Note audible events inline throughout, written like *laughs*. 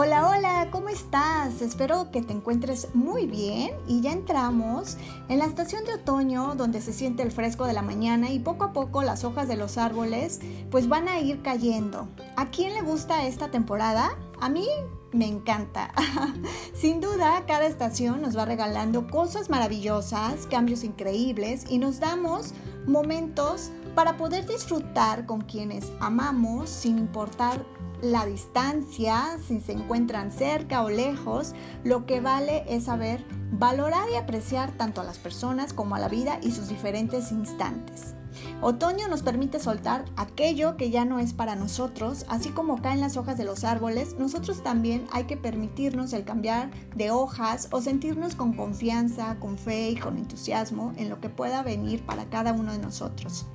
Hola, hola, ¿cómo estás? Espero que te encuentres muy bien y ya entramos en la estación de otoño donde se siente el fresco de la mañana y poco a poco las hojas de los árboles pues van a ir cayendo. ¿A quién le gusta esta temporada? A mí me encanta. *laughs* Sin duda, cada estación nos va regalando cosas maravillosas, cambios increíbles y nos damos momentos para poder disfrutar con quienes amamos sin importar la distancia, si se encuentran cerca o lejos, lo que vale es saber valorar y apreciar tanto a las personas como a la vida y sus diferentes instantes. Otoño nos permite soltar aquello que ya no es para nosotros, así como caen las hojas de los árboles, nosotros también hay que permitirnos el cambiar de hojas o sentirnos con confianza, con fe y con entusiasmo en lo que pueda venir para cada uno de nosotros.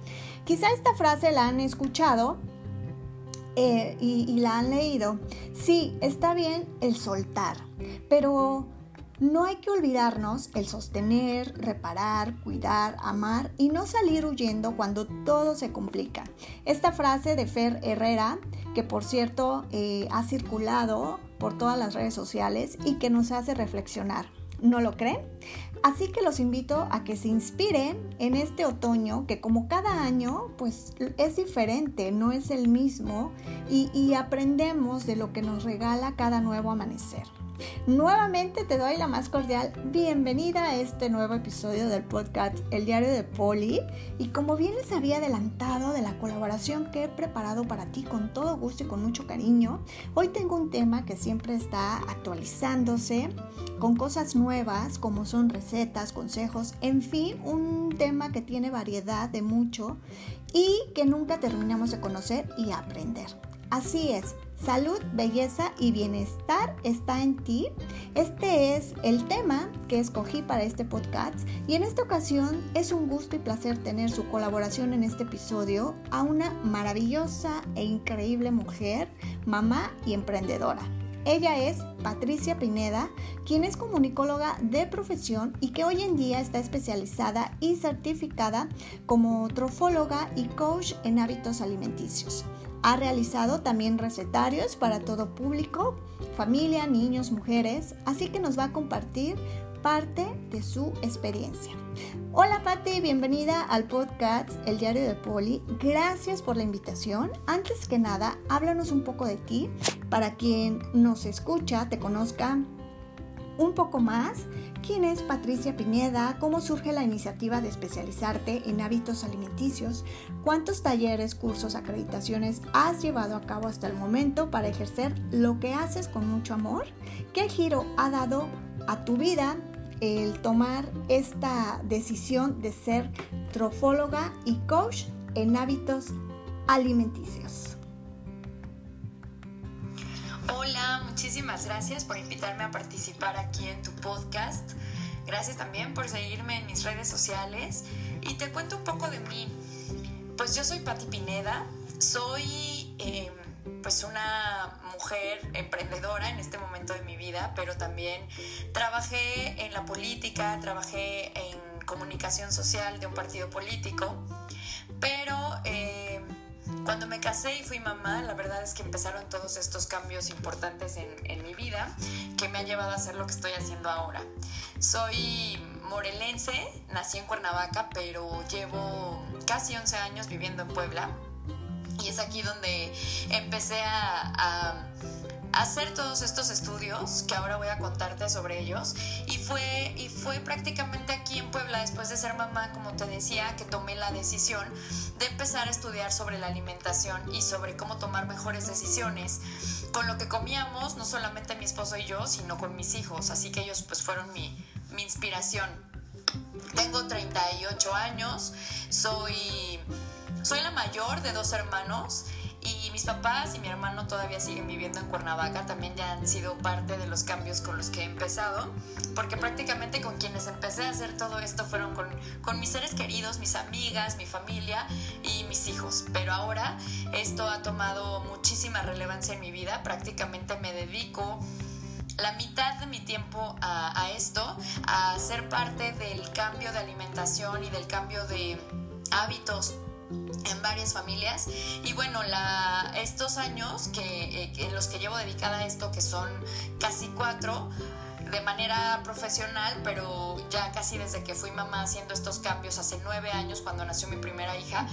Quizá esta frase la han escuchado eh, y, la han leído. Sí, está bien el soltar, pero no hay que olvidarnos el sostener, reparar, cuidar, amar y no salir huyendo cuando todo se complica. Esta frase de Fer Herrera, que por cierto eh, ha circulado por todas las redes sociales y que nos hace reflexionar. ¿No lo creen? Así que los invito a que se inspiren en este otoño que como cada año pues es diferente, no es el mismo y, y aprendemos de lo que nos regala cada nuevo amanecer. Nuevamente te doy la más cordial bienvenida a este nuevo episodio del podcast El Diario de Poli y como bien les había adelantado de la colaboración que he preparado para ti con todo gusto y con mucho cariño, hoy tengo un tema que siempre está actualizándose con cosas nuevas como son recetas, consejos, en fin, un tema que tiene variedad de mucho y que nunca terminamos de conocer y aprender. Así es, Salud, belleza y bienestar está en ti. Este es el tema que escogí para este podcast y en esta ocasión es un gusto y placer tener su colaboración en este episodio a una maravillosa e increíble mujer, mamá y emprendedora. Ella es Patricia Pineda, quien es comunicóloga de profesión y que hoy en día está especializada y certificada como trofóloga y coach en hábitos alimenticios. Ha realizado también recetarios para todo público, familia, niños, mujeres, así que nos va a compartir parte de su experiencia. Hola Patti, bienvenida al podcast El Diario de Poli. Gracias por la invitación. Antes que nada, háblanos un poco de ti para quien nos escucha, te conozca un poco más quién es Patricia Pineda, cómo surge la iniciativa de especializarte en hábitos alimenticios, cuántos talleres, cursos, acreditaciones has llevado a cabo hasta el momento para ejercer lo que haces con mucho amor, qué giro ha dado a tu vida el tomar esta decisión de ser trofóloga y coach en hábitos alimenticios. Hola, muchísimas gracias por invitarme a participar aquí en tu podcast. Gracias también por seguirme en mis redes sociales. Y te cuento un poco de mí. Pues yo soy Pati Pineda, soy eh, pues una mujer emprendedora en este momento de mi vida, pero también trabajé en la política, trabajé en comunicación social de un partido político, pero... Eh, cuando me casé y fui mamá, la verdad es que empezaron todos estos cambios importantes en, mi vida que me han llevado a hacer lo que estoy haciendo ahora. Soy morelense, nací en Cuernavaca, pero llevo casi 11 años viviendo en Puebla. Y es aquí donde empecé a hacer todos estos estudios, que ahora voy a contarte sobre ellos, y fue, y fue prácticamente aquí en Puebla, después de ser mamá, como te decía, que tomé la decisión de empezar a estudiar sobre la alimentación y sobre cómo tomar mejores decisiones con lo que comíamos, no solamente mi esposo y yo, sino con mis hijos, así que ellos pues fueron mi, mi inspiración. Tengo 38 años, soy, soy la mayor de dos hermanos y mis papás y mi hermano todavía siguen viviendo en Cuernavaca, también ya han sido parte de los cambios con los que he empezado, porque prácticamente con quienes empecé a hacer todo esto fueron con, mis seres queridos, mis amigas, mi familia y mis hijos. Pero ahora esto ha tomado muchísima relevancia en mi vida, prácticamente me dedico la mitad de mi tiempo a, a, esto, a ser parte del cambio de alimentación y del cambio de hábitos en varias familias. Y bueno la, estos años que, eh, en los que llevo dedicada a esto que son casi cuatro de manera profesional, pero ya casi desde que fui mamá haciendo estos cambios hace nueve años cuando nació mi primera hija,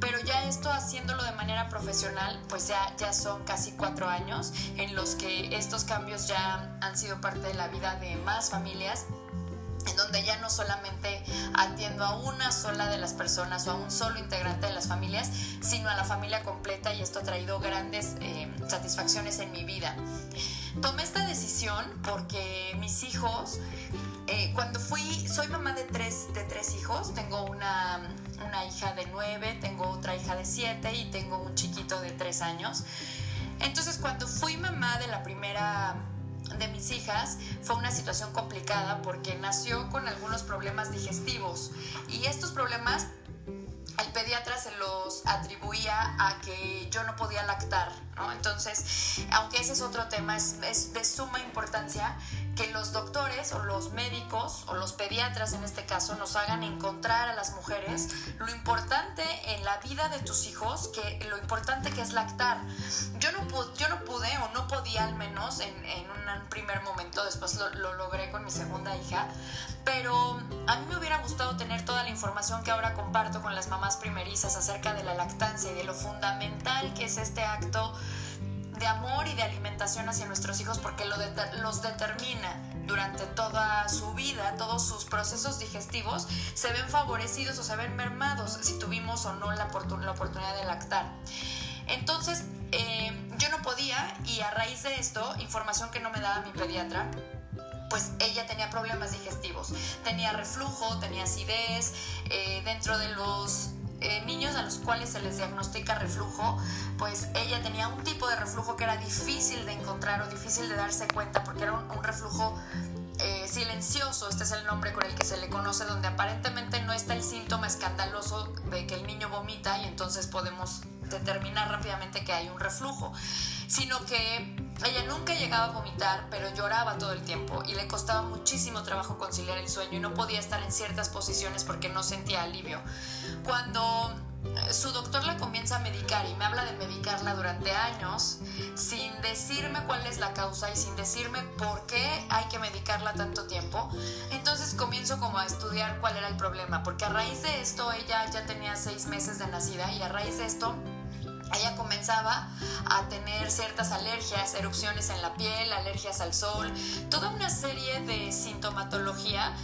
pero ya esto haciéndolo de manera profesional, pues ya, ya son casi cuatro años en los que estos cambios ya han sido parte de la vida de más familias en donde ya no solamente atiendo a una sola de las personas o a un solo integrante de las familias, sino a la familia completa y esto ha traído grandes eh, satisfacciones en mi vida. Tomé esta decisión porque mis hijos, eh, cuando fui, soy mamá de tres, de tres hijos, tengo una, una hija de nueve, tengo otra hija de siete y tengo un chiquito de tres años. Entonces cuando fui mamá de la primera de mis hijas fue una situación complicada porque nació con algunos problemas digestivos. Y estos problemas el pediatra se los atribuía a que yo no podía lactar, ¿no? Entonces, aunque ese es otro tema, es, de suma importancia que los doctores o los médicos o los pediatras en este caso nos hagan encontrar a las mujeres lo importante en la vida de tus hijos, que lo importante que es lactar. Yo no, pude, yo no pude o no podía al menos en, en un primer momento, después lo, lo logré con mi segunda hija, pero a mí me hubiera gustado tener toda la información que ahora comparto con las mamás primerizas acerca de la lactancia y de lo fundamental que es este acto de amor y de alimentación hacia nuestros hijos porque lo los determina durante toda su vida, todos sus procesos digestivos se ven favorecidos o se ven mermados si tuvimos o no la, la oportunidad de lactar. Entonces, eh, yo no podía y a raíz de esto, información que no me daba mi pediatra, pues ella tenía problemas digestivos, tenía reflujo, tenía acidez, eh, dentro de los eh, niños a los cuales se les diagnostica reflujo, pues ella tenía un tipo de reflujo que era difícil de encontrar o difícil de darse cuenta porque era un, reflujo eh, silencioso, este es el nombre con el que se le conoce, donde aparentemente no está el síntoma escandaloso de que el niño vomita y entonces podemos determinar rápidamente que hay un reflujo, sino que ella nunca llegaba a vomitar, pero lloraba todo el tiempo y le costaba muchísimo trabajo conciliar el sueño y no podía estar en ciertas posiciones porque no sentía alivio. Cuando eh, su doctor la comienza a medicar y me habla de medicarla durante años sin decirme cuál es la causa y sin decirme por qué hay que medicarla tanto tiempo. Entonces comienzo como a estudiar cuál era el problema, porque a raíz de esto ella ya tenía seis meses de nacida y a raíz de esto ella comenzaba a tener ciertas alergias, erupciones en la piel, alergias al sol, toda una serie de sintomatología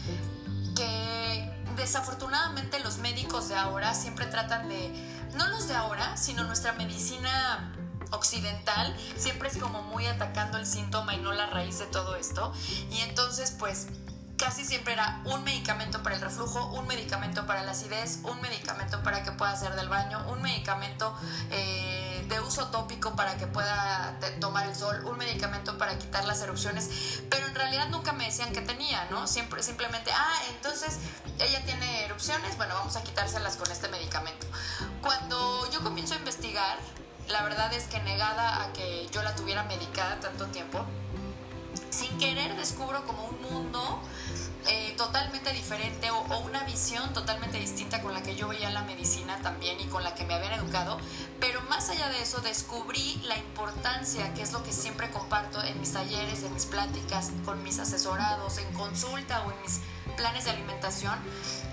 que desafortunadamente los médicos de ahora siempre tratan de, no los de ahora, sino nuestra medicina occidental siempre es como muy atacando el síntoma y no la raíz de todo esto. Y entonces pues casi siempre era un medicamento para el reflujo, un medicamento para la acidez, un medicamento para que pueda hacer del baño, un medicamento eh, de uso tópico para que pueda tomar el sol, un medicamento para quitar las erupciones, pero en realidad nunca me decían que tenía, ¿no? Siempre, simplemente, ah, entonces ella tiene erupciones, bueno, vamos a quitárselas con este medicamento. Cuando yo comienzo a investigar, la verdad es que negada a que yo la tuviera medicada tanto tiempo, sin querer descubro como un mundo eh, totalmente diferente o, o, una visión totalmente distinta con la que yo veía la medicina también y con la que me habían educado, pero más allá de eso descubrí la importancia, que es lo que siempre comparto en mis talleres, en mis pláticas, con mis asesorados, en consulta o en mis planes de alimentación,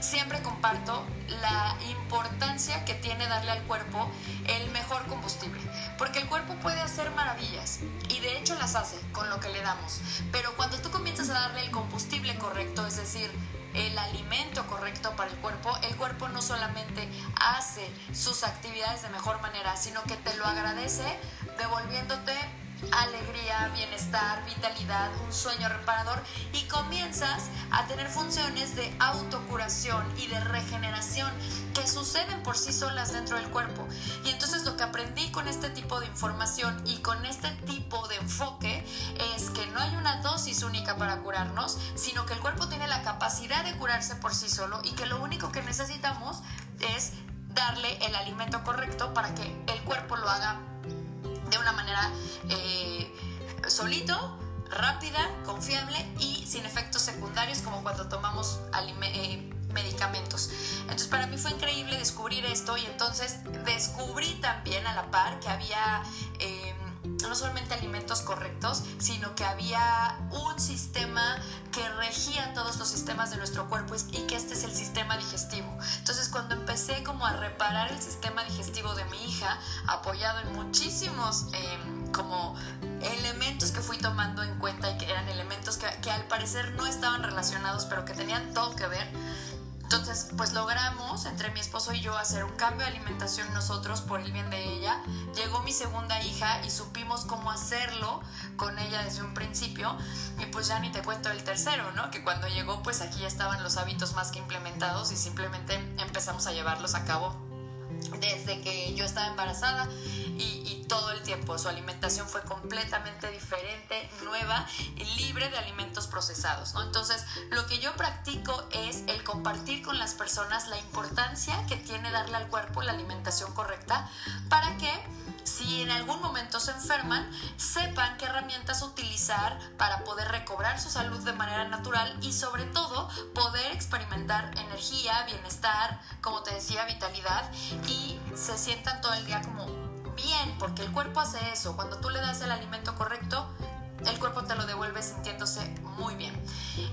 siempre comparto la importancia que tiene darle al cuerpo el mejor combustible, porque el cuerpo puede hacer maravillas y de hecho las hace con lo que le damos, pero cuando tú comienzas a darle el combustible correcto, es decir, el alimento correcto para el cuerpo, el cuerpo no solamente hace sus actividades de mejor manera, sino que te lo agradece devolviéndote alegría, bienestar, vitalidad, un sueño reparador y comienzas a tener funciones de autocuración y de regeneración que suceden por sí solas dentro del cuerpo. Y entonces lo que aprendí con este tipo de información y con este tipo de enfoque es que no hay una dosis única para curarnos, sino que el cuerpo tiene la capacidad de curarse por sí solo y que lo único que necesitamos es darle el alimento correcto para que el cuerpo lo haga de una manera eh, solito, rápida, confiable y sin efectos secundarios como cuando tomamos eh, medicamentos. Entonces para mí fue increíble descubrir esto y entonces descubrí también a la par que había... Eh, no solamente alimentos correctos, sino que había un sistema que regía todos los sistemas de nuestro cuerpo y que este es el sistema digestivo. Entonces cuando empecé como a reparar el sistema digestivo de mi hija, apoyado en muchísimos em, como elementos que fui tomando en cuenta y que eran elementos que, que al parecer no estaban relacionados, pero que tenían todo que ver, entonces, pues logramos entre mi esposo y yo hacer un cambio de alimentación nosotros por el bien de ella. Llegó mi segunda hija y supimos cómo hacerlo con ella desde un principio. Y pues ya ni te cuento el tercero, ¿no? Que cuando llegó, pues aquí ya estaban los hábitos más que implementados y simplemente empezamos a llevarlos a cabo desde que yo estaba embarazada y, todo el tiempo. Su alimentación fue completamente diferente, nueva y libre de alimentos procesados. ¿no? Entonces, lo que yo practico es el compartir con las personas la importancia que tiene darle al cuerpo la alimentación correcta para que si en algún momento se enferman, sepan qué herramientas utilizar para poder recobrar su salud de manera natural y sobre todo poder experimentar energía, bienestar, como te decía, vitalidad y se sientan todo el día como bien, porque el cuerpo hace eso. Cuando tú le das el alimento correcto, el cuerpo te lo devuelve sintiéndose muy bien.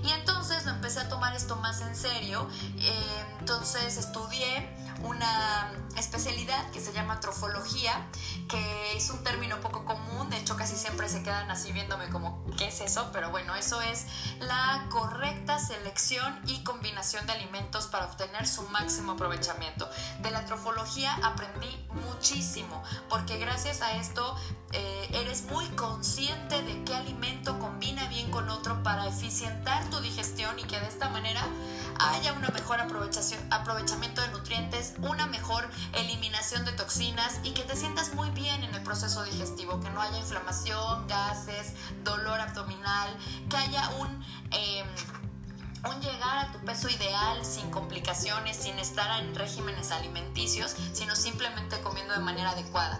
Y entonces lo empecé a tomar esto más en serio. Eh, entonces estudié una especialidad que se llama trofología, que es un término poco común, de hecho casi siempre se quedan así viéndome como, ¿qué es eso? Pero bueno, eso es la correcta selección y combinación de alimentos para obtener su máximo aprovechamiento. De la trofología aprendí muchísimo, porque gracias a esto eh, eres muy consciente de qué alimento combina bien con otro para eficientar tu digestión y que de esta manera haya una mejor aprovechamiento de nutrientes, una mejor eliminación de toxinas y que te sientas muy bien en el proceso digestivo, que no haya inflamación, gases, dolor abdominal, que haya un... Em, un llegar a tu peso ideal sin complicaciones, sin estar en regímenes alimenticios, sino simplemente comiendo de manera adecuada.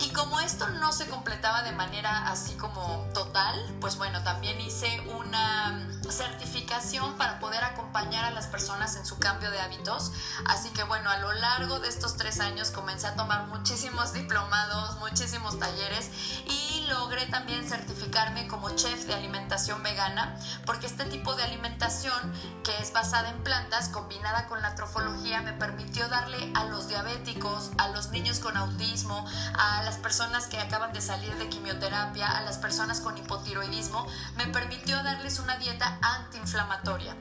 Y como esto no se completaba de manera así como total, pues bueno, también hice una certificación para poder acompañar a las personas en su cambio de hábitos. Así que bueno, a lo largo de estos tres años comencé a tomar muchísimos diplomados, muchísimos talleres y logré también certificarme como chef de alimentación vegana, porque este tipo de alimentación que es basada en plantas combinada con la trofología me permitió darle a los diabéticos, a los niños con autismo, a las personas que acaban de salir de quimioterapia, a las personas con hipotiroidismo, me permitió darles una dieta antiinflamatoria.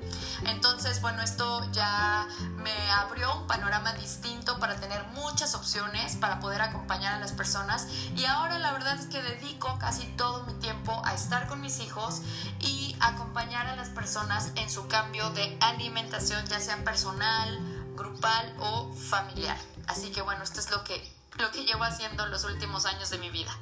Entonces, bueno, esto ya me abrió un panorama distinto para tener muchas opciones para poder acompañar a las personas y ahora la verdad es que dedico casi todo mi tiempo a estar con mis hijos y acompañar a las personas en su cambio de alimentación, ya sea personal, grupal o familiar. Así que bueno, esto es lo que lo que llevo haciendo los últimos años de mi vida.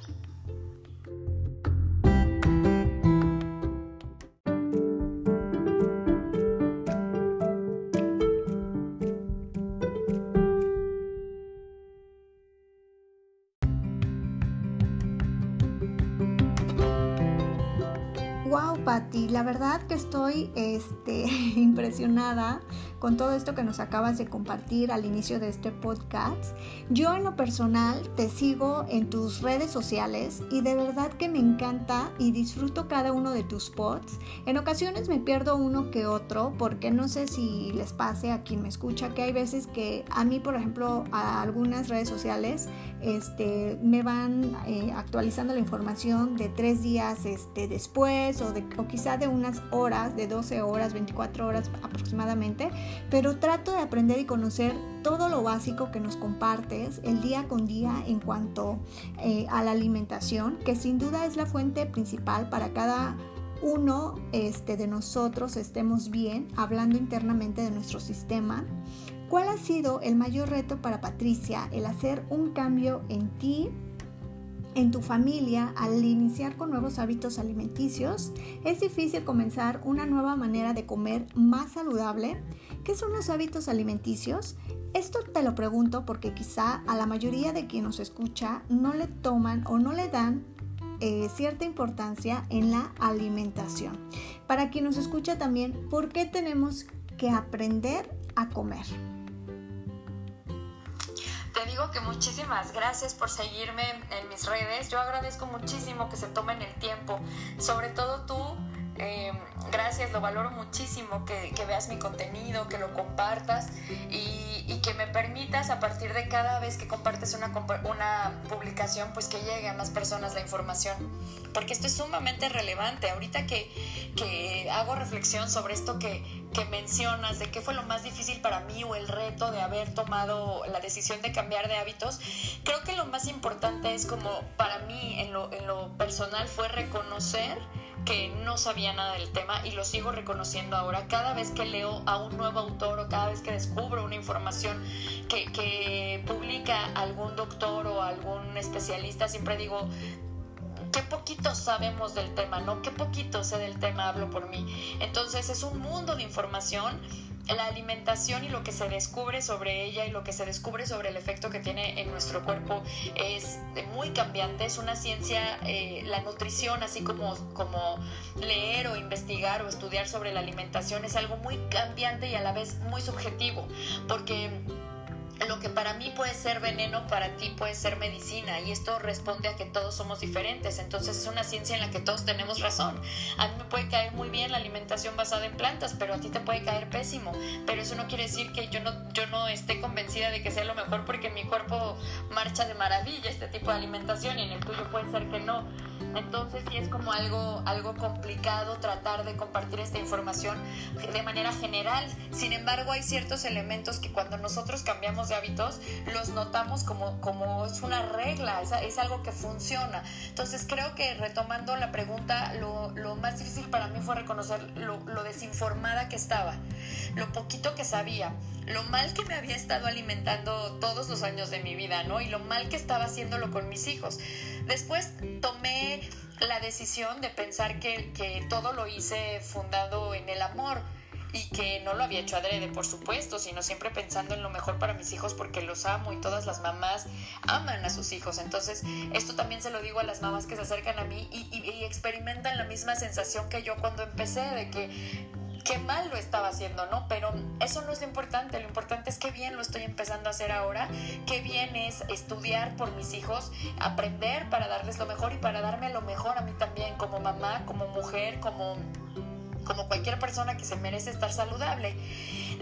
Verdad que estoy este, *laughs* impresionada con todo esto que nos acabas de compartir al inicio de este podcast. Yo en lo personal te sigo en tus redes sociales y de verdad que me encanta y disfruto cada uno de tus posts. En ocasiones me pierdo uno que otro porque no sé si les pase a quien me escucha que hay veces que a mí, por ejemplo, a algunas redes sociales este, me van eh, actualizando la información de tres días este, después o, de, o quizá de unas horas, de 12 horas, 24 horas aproximadamente pero trato de aprender y conocer todo lo básico que nos compartes el día con día en cuanto eh, a la alimentación, que sin duda es la fuente principal para cada uno este, de nosotros estemos bien, hablando internamente de nuestro sistema. ¿Cuál ha sido el mayor reto para Patricia el hacer un cambio en ti en tu familia al iniciar con nuevos hábitos alimenticios, es difícil comenzar una nueva manera de comer más saludable. ¿Qué son los hábitos alimenticios? Esto te lo pregunto porque quizá a la mayoría de quien nos escucha no le toman o no le dan eh, cierta importancia en la alimentación. Para quien nos escucha también, ¿por qué tenemos que aprender a comer. Digo que muchísimas gracias por seguirme en mis redes. Yo agradezco muchísimo que se tomen el tiempo, sobre todo tú eh, gracias, lo valoro muchísimo que, veas mi contenido, que lo compartas y, que me permitas a partir de cada vez que compartes una, una publicación, pues que llegue a más personas la información. Porque esto es sumamente relevante. Ahorita que, que hago reflexión sobre esto que, que mencionas, de qué fue lo más difícil para mí o el reto de haber tomado la decisión de cambiar de hábitos, creo que lo más importante es como para mí en lo, en lo personal fue reconocer que no sabía nada del tema y lo sigo reconociendo ahora. Cada vez que leo a un nuevo autor o cada vez que descubro una información que, que publica algún doctor o algún especialista, siempre digo, qué poquito sabemos del tema, ¿no? Qué poquito sé del tema, hablo por mí. Entonces es un mundo de información la alimentación y lo que se descubre sobre ella y lo que se descubre sobre el efecto que tiene en nuestro cuerpo es muy cambiante, es una ciencia, eh, la nutrición, así como, como leer o investigar o estudiar sobre la alimentación es algo muy cambiante y a la vez muy subjetivo, porque lo que para mí puede ser veneno, para ti puede ser medicina y esto responde a que todos somos diferentes, entonces es una ciencia en la que todos tenemos razón. A mí me puede caer muy bien la alimentación basada en plantas, pero a ti te puede caer pésimo, pero eso no quiere decir que yo no, yo no esté convencida de que sea lo mejor porque mi cuerpo marcha de maravilla este tipo de alimentación y en el tuyo puede ser que no. Entonces sí es como algo, algo complicado tratar de compartir esta información de manera general. Sin embargo, hay ciertos elementos que cuando nosotros cambiamos de hábitos, los notamos como, como es una regla, es, algo que funciona. Entonces creo que retomando la pregunta, lo, más difícil para mí fue reconocer lo desinformada que estaba, lo poquito que sabía lo mal que me había estado alimentando todos los años de mi vida, ¿no? Y lo mal que estaba haciéndolo con mis hijos. Después tomé la decisión de pensar que, que todo lo hice fundado en el amor y que no lo había hecho adrede, por supuesto, sino siempre pensando en lo mejor para mis hijos porque los amo y todas las mamás aman a sus hijos. Entonces, esto también se lo digo a las mamás que se acercan a mí y, y experimentan la misma sensación que yo cuando empecé, de que qué mal lo estaba haciendo, ¿no? Pero eso no es lo importante, lo importante es qué bien lo estoy empezando a hacer ahora, qué bien es estudiar por mis hijos, aprender para darles lo mejor y para darme lo mejor a mí también como mamá, como mujer, como como cualquier persona que se merece estar saludable.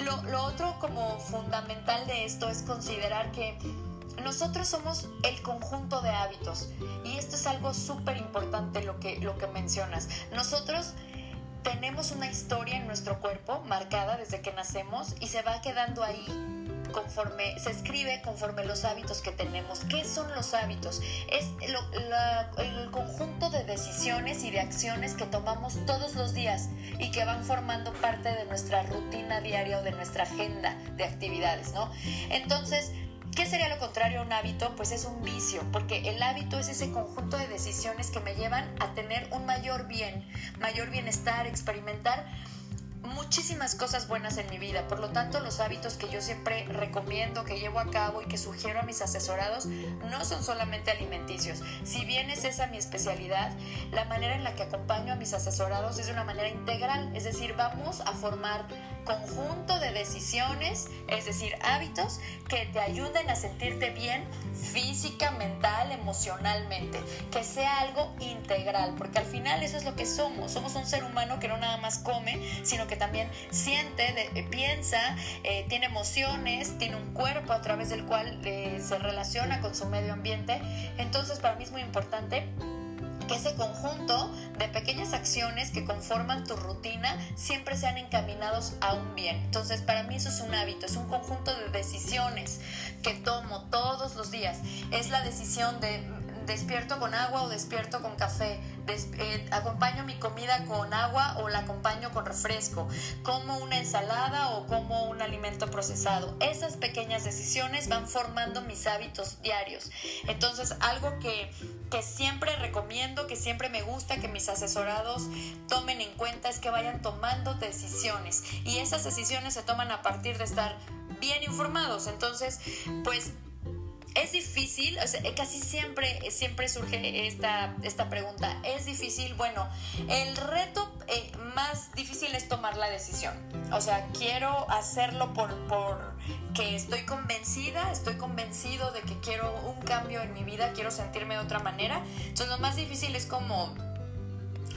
Lo, lo otro como fundamental de esto es considerar que nosotros somos el conjunto de hábitos y esto es algo súper importante lo que, lo que mencionas. Nosotros tenemos una historia en nuestro cuerpo marcada desde que nacemos y se va quedando ahí conforme se escribe conforme los hábitos que tenemos. ¿Qué son los hábitos? Es el conjunto de decisiones y de acciones que tomamos todos los días y que van formando parte de nuestra rutina diaria o de nuestra agenda de actividades, ¿no? Entonces, ¿Qué sería lo contrario a un hábito? Pues es un vicio, porque el hábito es ese conjunto de decisiones que me llevan a tener un mayor bien, mayor bienestar, experimentar muchísimas cosas buenas en mi vida. Por lo tanto, los hábitos que yo siempre recomiendo, que llevo a cabo y que sugiero a mis asesorados no son solamente alimenticios. Si bien es esa mi especialidad, la manera en la que acompaño a mis asesorados es de una manera integral. Es decir, vamos a formar conjunto de decisiones, es decir, hábitos que te ayuden a sentirte bien física, mental, emocionalmente, que sea algo integral, porque al final eso es lo que somos, somos un ser humano que no nada más come, sino que también siente, eh, piensa, eh, tiene emociones, tiene un cuerpo a través del cual eh, se relaciona con su medio ambiente, entonces para mí es muy importante que ese conjunto de pequeñas acciones que conforman tu rutina siempre sean encaminados a un bien. Entonces, para mí eso es un hábito, es un conjunto de decisiones que tomo todos los días. Es la decisión de despierto con agua o despierto con café, eh, acompaño mi comida con agua o la acompaño con refresco, como una ensalada o como un alimento procesado. Esas pequeñas decisiones van formando mis hábitos diarios. Entonces, algo que, que siempre recomiendo, que siempre me gusta que mis asesorados tomen en cuenta es que vayan tomando decisiones y esas decisiones se toman a partir de estar bien informados. Entonces, pues es difícil, o sea, casi siempre, siempre surge esta, esta pregunta. ¿Es difícil? Bueno, el reto eh, más difícil es tomar la decisión. O sea, quiero hacerlo por, por que estoy convencida, estoy convencido de que quiero un cambio en mi vida, quiero sentirme de otra manera. Entonces lo más difícil es como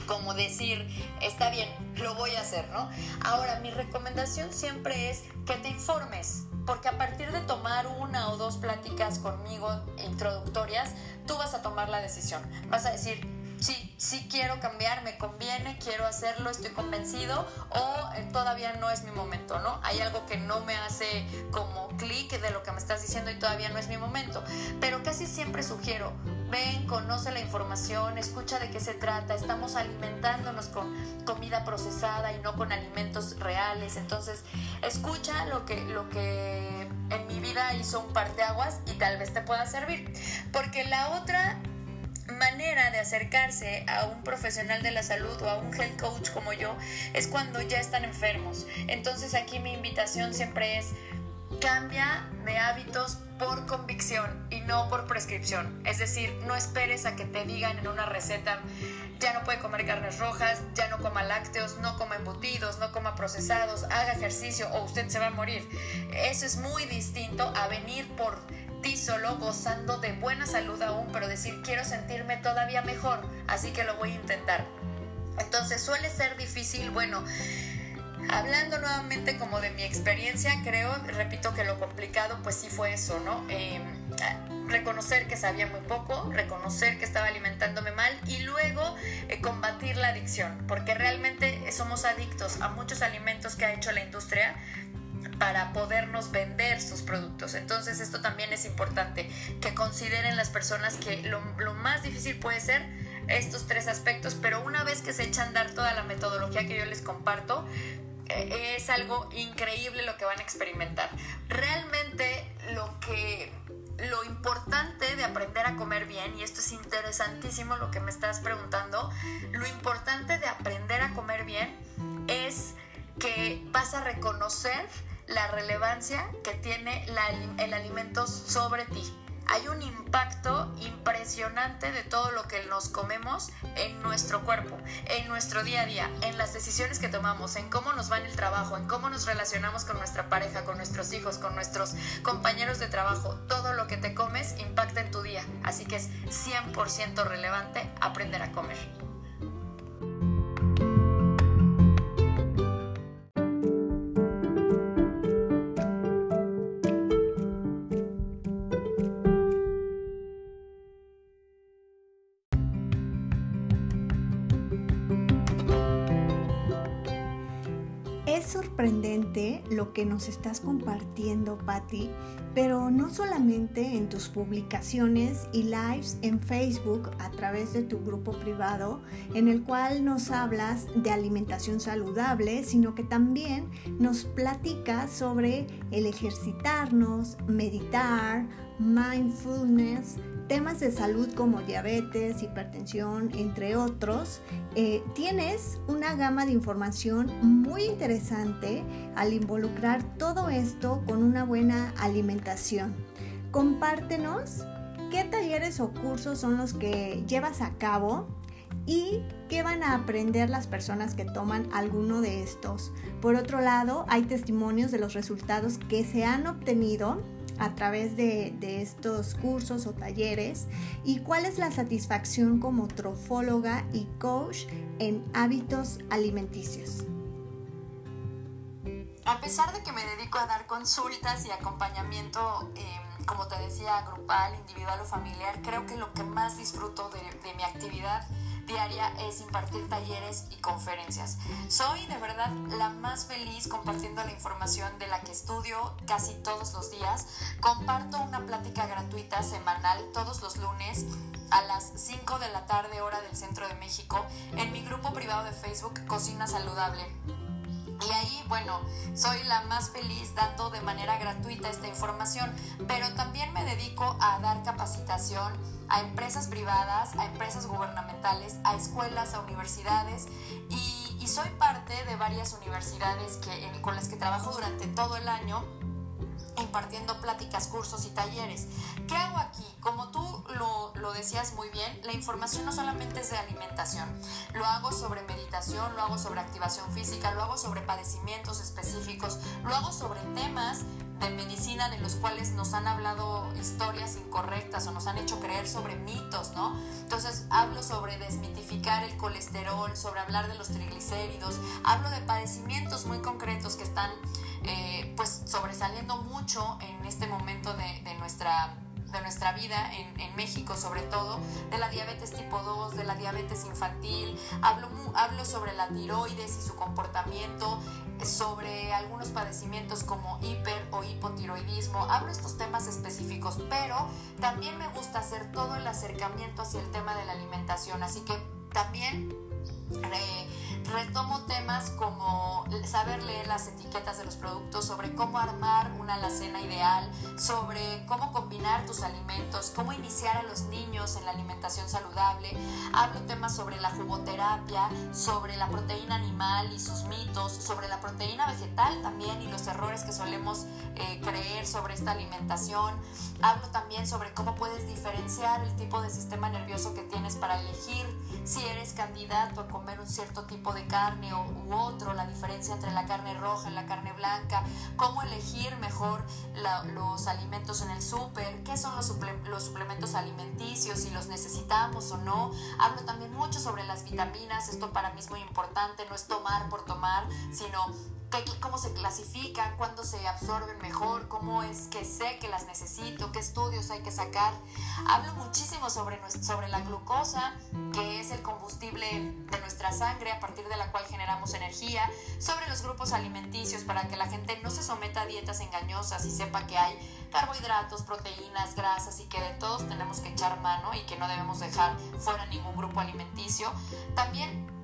como decir, está bien, lo voy a hacer, ¿no? Ahora, mi recomendación siempre es que te informes, porque a partir de tomar una o dos pláticas conmigo introductorias, tú vas a tomar la decisión. Vas a decir, sí, sí quiero cambiar, me conviene, quiero hacerlo, estoy convencido o eh, todavía no es mi momento, ¿no? Hay algo que no me hace como clic de lo que me estás diciendo y todavía no es mi momento. Pero casi siempre sugiero, ven, conoce la información, escucha de qué se trata, estamos alimentándonos con comida procesada y no con alimentos reales, entonces escucha lo que, lo que en mi vida hizo un parteaguas y tal vez te pueda servir. Porque la otra manera de acercarse a un profesional de la salud o a un health coach como yo es cuando ya están enfermos. Entonces aquí mi invitación siempre es cambia de hábitos por convicción y no por prescripción. Es decir, no esperes a que te digan en una receta, ya no puede comer carnes rojas, ya no coma lácteos, no coma embutidos, no coma procesados, haga ejercicio o usted se va a morir. Eso es muy distinto a venir por ti solo gozando de buena salud aún, pero decir quiero sentirme todavía mejor, así que lo voy a intentar. Entonces suele ser difícil, bueno, hablando nuevamente como de mi experiencia, creo, repito que lo complicado pues sí fue eso, ¿no? Em, reconocer que sabía muy poco, reconocer que estaba alimentándome mal y luego eh, combatir la adicción, porque realmente somos adictos a muchos alimentos que ha hecho la industria para podernos vender sus productos. Entonces esto también es importante, que consideren las personas que lo, más difícil puede ser estos tres aspectos, pero una vez que se echan a dar toda la metodología que yo les comparto, es algo increíble lo que van a experimentar. Realmente lo que lo importante de aprender a comer bien, y esto es interesantísimo lo que me estás preguntando, lo importante de aprender a comer bien es que vas a reconocer la relevancia que tiene el alimento sobre ti. Hay un impacto impresionante de todo lo que nos comemos en nuestro cuerpo, en nuestro día a día, en las decisiones que tomamos, en cómo nos va en el trabajo, en cómo nos relacionamos con nuestra pareja, con nuestros hijos, con nuestros compañeros de trabajo. Todo lo que te comes impacta en tu día. Así que es 100% relevante aprender a comer. Lo que nos estás compartiendo, Patti, pero no solamente en tus publicaciones y lives en Facebook a través de tu grupo privado, en el cual nos hablas de alimentación saludable, sino que también nos platicas sobre el ejercitarnos, meditar, mindfulness, temas de salud como diabetes, hipertensión, entre otros, eh, tienes una gama de información muy interesante al involucrar todo esto con una buena alimentación. Compártenos qué talleres o cursos son los que llevas a cabo y qué van a aprender las personas que toman alguno de estos. Por otro lado, hay testimonios de los resultados que se han obtenido a través de, estos cursos o talleres y cuál es la satisfacción como trofóloga y coach en hábitos alimenticios. A pesar de que me dedico a dar consultas y acompañamiento, em, como te decía, grupal, individual o familiar, creo que lo que más disfruto de, de mi actividad diaria es impartir talleres y conferencias. Soy de verdad la más feliz compartiendo la información de la que estudio casi todos los días. Comparto una plática gratuita semanal todos los lunes a las 5 de la tarde hora del centro de México en mi grupo privado de Facebook Cocina Saludable. Y ahí, bueno, soy la más feliz dando de manera gratuita esta información, pero también me dedico a dar capacitación a empresas privadas, a empresas gubernamentales, a escuelas, a universidades y, soy parte de varias universidades que, con las que trabajo durante todo el año impartiendo pláticas, cursos y talleres. ¿Qué hago aquí? Como tú lo, lo decías muy bien, la información no solamente es de alimentación, lo hago sobre meditación, lo hago sobre activación física, lo hago sobre padecimientos específicos, lo hago sobre temas de medicina de los cuales nos han hablado historias incorrectas o nos han hecho creer sobre mitos, ¿no? Entonces hablo sobre desmitificar el colesterol, sobre hablar de los triglicéridos, hablo de padecimientos muy concretos que están eh, pues sobresaliendo mucho en este momento de, de nuestra de nuestra vida en, en, México sobre todo, de la diabetes tipo 2, de la diabetes infantil, hablo, hablo sobre la tiroides y su comportamiento, sobre algunos padecimientos como hiper o hipotiroidismo, hablo estos temas específicos, pero también me gusta hacer todo el acercamiento hacia el tema de la alimentación, así que también retomo temas como saber leer las etiquetas de los productos, sobre cómo armar una alacena ideal, sobre cómo combinar tus alimentos, cómo iniciar a los niños en la alimentación saludable. Hablo temas sobre la jugoterapia, sobre la proteína animal y sus mitos, sobre la proteína vegetal también y los errores que solemos eh, creer sobre esta alimentación. Hablo también sobre cómo puedes diferenciar el tipo de sistema nervioso que tienes para elegir si eres candidato a comer un cierto tipo de carne o, u otro, la diferencia entre la carne roja y la carne blanca, cómo elegir mejor los alimentos en el súper, qué son los, los suplementos alimenticios, si los necesitamos o no. Hablo también mucho sobre las vitaminas, esto para mí es muy importante, no es tomar por tomar, sino cómo se clasifican, cuándo se absorben mejor, cómo es que sé que las necesito, qué estudios hay que sacar. Hablo muchísimo sobre, sobre la glucosa, que es el combustible de nuestra sangre a partir de la cual generamos energía, sobre los grupos alimenticios para que la gente no se someta a dietas engañosas y sepa que hay carbohidratos, proteínas, grasas y que de todos tenemos que echar mano y que no debemos dejar fuera ningún grupo alimenticio. También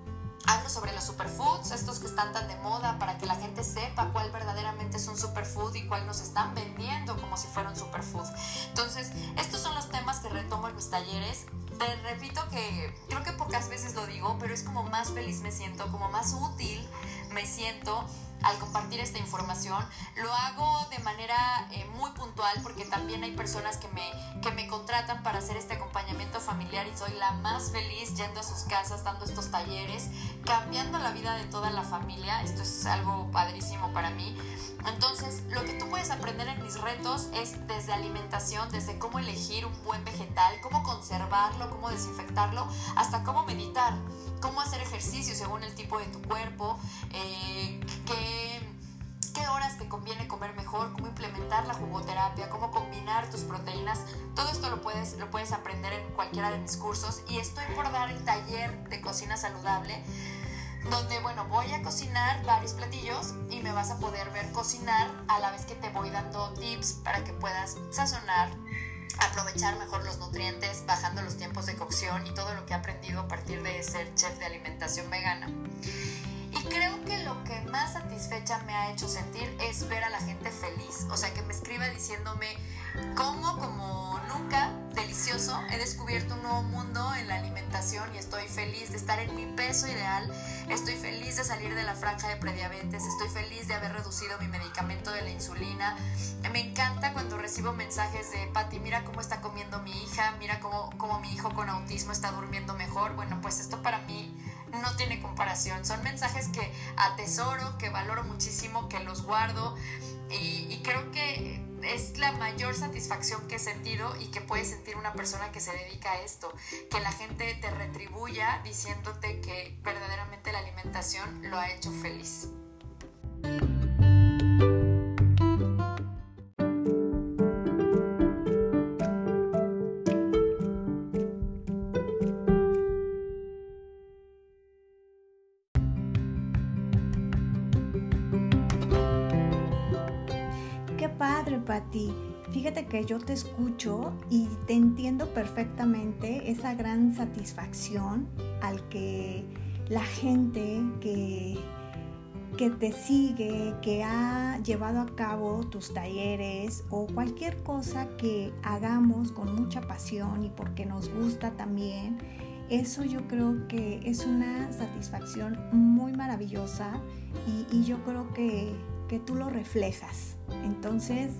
Hablo sobre los superfoods, estos que están tan de moda, para que la gente sepa cuál verdaderamente es un superfood y cuál nos están vendiendo como si fuera un superfood. Entonces, estos son los temas que retomo en mis talleres. Te repito que creo que pocas veces lo digo, pero es como más feliz me siento, como más útil me siento al compartir esta información. Lo hago de manera eh, muy puntual porque también hay personas que me, que me contratan para hacer este acompañamiento familiar y soy la más feliz yendo a sus casas, dando estos talleres, cambiando la vida de toda la familia. Esto es algo padrísimo para mí. Entonces, lo que tú puedes aprender en mis retos es desde alimentación, desde cómo elegir un buen vegetal, cómo conservarlo, cómo desinfectarlo, hasta cómo meditar cómo hacer ejercicio según el tipo de tu cuerpo, eh, qué, qué horas te conviene comer mejor, cómo implementar la jugoterapia, cómo combinar tus proteínas. Todo esto lo puedes, lo puedes aprender en cualquiera de mis cursos y estoy por dar el taller de cocina saludable donde, bueno, voy a cocinar varios platillos y me vas a poder ver cocinar a la vez que te voy dando tips para que puedas sazonar, aprovechar mejor los nutrientes, bajando los tiempos de cocción y todo lo que he aprendido a partir de ser chef de alimentación vegana. Y creo que lo que más satisfecha me ha hecho sentir es ver a la gente feliz, o sea, que me escriba diciéndome cómo como nunca, delicioso, he descubierto un nuevo mundo en la alimentación y estoy feliz de estar en mi peso ideal, estoy feliz de salir de la franja de prediabetes, estoy feliz de haber reducido mi medicamento de la insulina. Me encanta cuando recibo mensajes de, Patti, mira cómo está comiendo mi hija, mira cómo, cómo mi hijo con autismo está durmiendo mejor. Bueno, pues esto para mí no tiene comparación. Son mensajes que atesoro, que valoro muchísimo, que los guardo y, y creo que es la mayor satisfacción que he sentido y que puede sentir una persona que se dedica a esto, que la gente te retribuya diciéndote que verdaderamente la alimentación lo ha hecho feliz. Fíjate que yo te escucho y te entiendo perfectamente esa gran satisfacción al que la gente que, que te sigue, que ha llevado a cabo tus talleres o cualquier cosa que hagamos con mucha pasión y porque nos gusta también, eso yo creo que es una satisfacción muy maravillosa y, y yo creo que, que tú lo reflejas. Entonces,